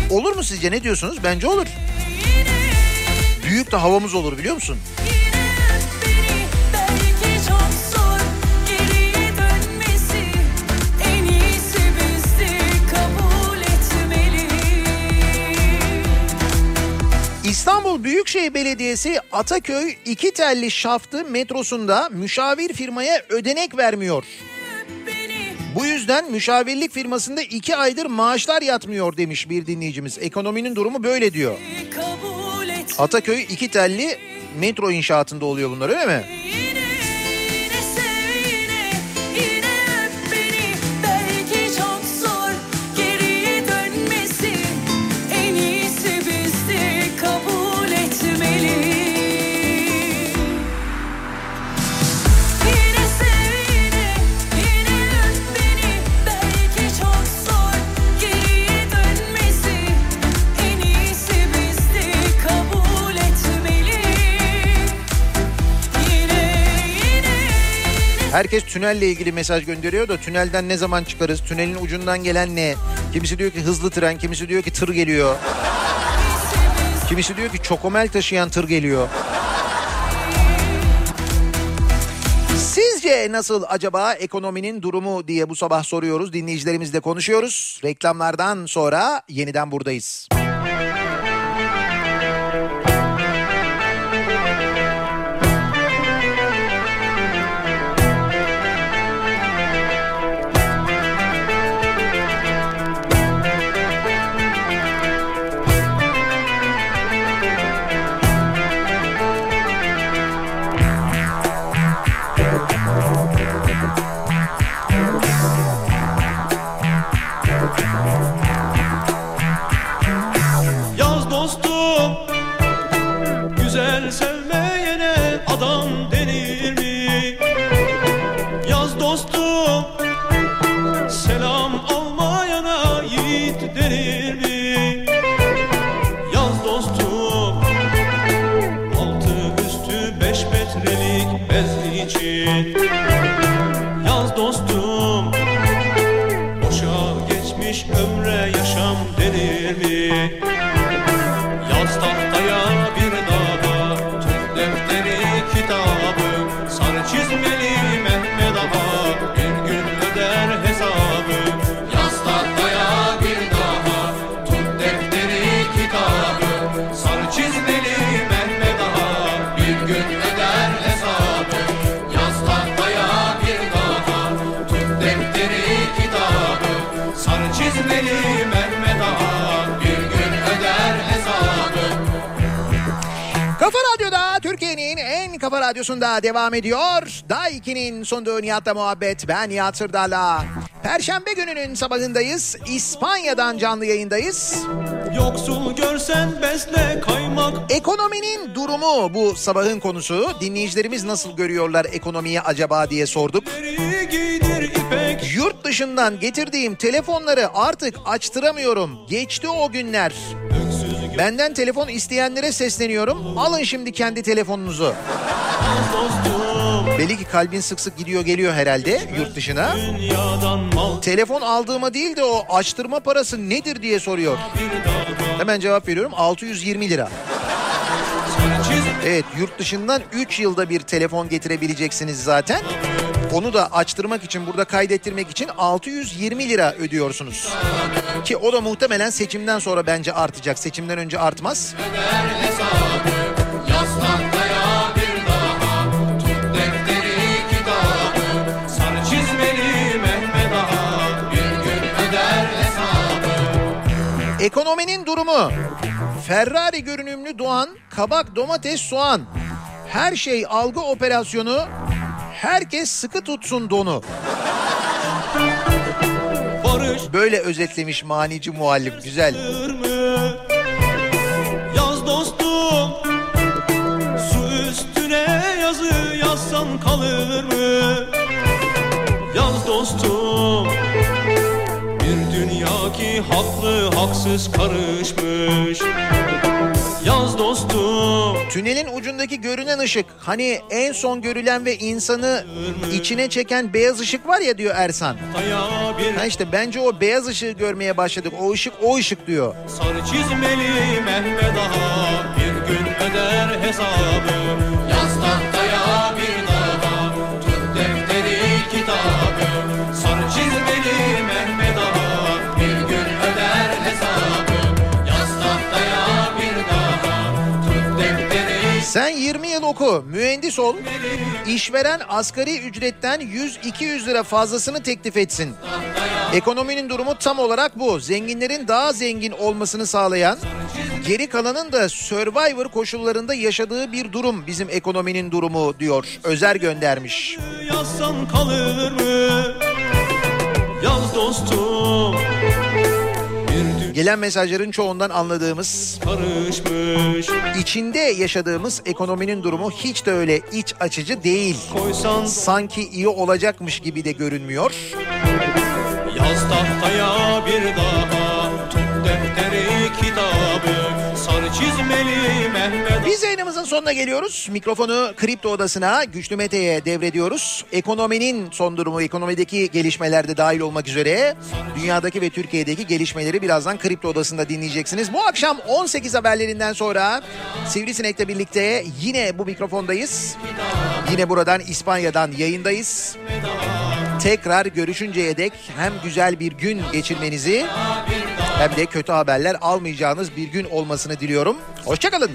olur mu sizce ne diyorsunuz? Bence olur. Büyük de havamız olur biliyor musun? İstanbul Büyükşehir Belediyesi Ataköy iki telli şaftı metrosunda müşavir firmaya ödenek vermiyor. Bu yüzden müşavirlik firmasında iki aydır maaşlar yatmıyor demiş bir dinleyicimiz. Ekonominin durumu böyle diyor. Ataköy iki telli metro inşaatında oluyor bunlar öyle mi? Yine Herkes tünelle ilgili mesaj gönderiyor da tünelden ne zaman çıkarız? Tünelin ucundan gelen ne? Kimisi diyor ki hızlı tren, kimisi diyor ki tır geliyor. Kimisi diyor ki çokomel taşıyan tır geliyor. Sizce nasıl acaba ekonominin durumu diye bu sabah soruyoruz. Dinleyicilerimizle konuşuyoruz. Reklamlardan sonra yeniden buradayız. Radyosunda devam ediyor. Daha 2'nin sonunda Nihat'la muhabbet. Ben Nihat Sırdar'la. Perşembe gününün sabahındayız. İspanya'dan canlı yayındayız. Yoksul görsen besle kaymak Ekonominin durumu bu sabahın konusu. Dinleyicilerimiz nasıl görüyorlar ekonomiyi acaba diye sorduk. Yurt dışından getirdiğim telefonları artık açtıramıyorum. Geçti o günler. Benden telefon isteyenlere sesleniyorum. Alın şimdi kendi telefonunuzu. Belli ki kalbin sık sık gidiyor geliyor herhalde yurt dışına. Telefon aldığıma değil de o açtırma parası nedir diye soruyor. Hemen cevap veriyorum 620 lira. Evet yurt dışından 3 yılda bir telefon getirebileceksiniz zaten. Onu da açtırmak için burada kaydettirmek için 620 lira ödüyorsunuz. Ki o da muhtemelen seçimden sonra bence artacak. Seçimden önce artmaz. Ekonominin durumu. Ferrari görünümlü Doğan, kabak, domates, soğan. Her şey algı operasyonu. Herkes sıkı tutsun donu. Barış Böyle özetlemiş manici muallim. Güzel. Yaz dostum Su üstüne yazı yazsan kalır mı? Yaz dostum Bir dünya ki haklı haksız karışmış Yaz dostum Tünelin ucundaki görünen ışık hani en son görülen ve insanı içine çeken beyaz ışık var ya diyor Ersan. Ha işte bence o beyaz ışığı görmeye başladık. O ışık o ışık diyor. Sarı çizmeli Mehmet Ağa bir gün öder hesabı Sen 20 yıl oku, mühendis ol. İşveren asgari ücretten 100-200 lira fazlasını teklif etsin. Ekonominin durumu tam olarak bu. Zenginlerin daha zengin olmasını sağlayan, geri kalanın da Survivor koşullarında yaşadığı bir durum bizim ekonominin durumu diyor. Özer göndermiş. yazsan kalır mı? Yaz dostum Gelen mesajların çoğundan anladığımız, karışmış içinde yaşadığımız ekonominin durumu hiç de öyle iç açıcı değil. Koysan Sanki iyi olacakmış gibi de görünmüyor. Yaz tahtaya bir daha tut defteri kitabı sarı çizmeli Mehmet Yayınımızın sonuna geliyoruz. Mikrofonu Kripto Odası'na Güçlü Mete'ye devrediyoruz. Ekonominin son durumu, ekonomideki gelişmelerde dahil olmak üzere dünyadaki ve Türkiye'deki gelişmeleri birazdan Kripto Odası'nda dinleyeceksiniz. Bu akşam 18 haberlerinden sonra Sivrisinek'le birlikte yine bu mikrofondayız. Yine buradan İspanya'dan yayındayız. Tekrar görüşünceye dek hem güzel bir gün geçirmenizi hem de kötü haberler almayacağınız bir gün olmasını diliyorum. Hoşçakalın.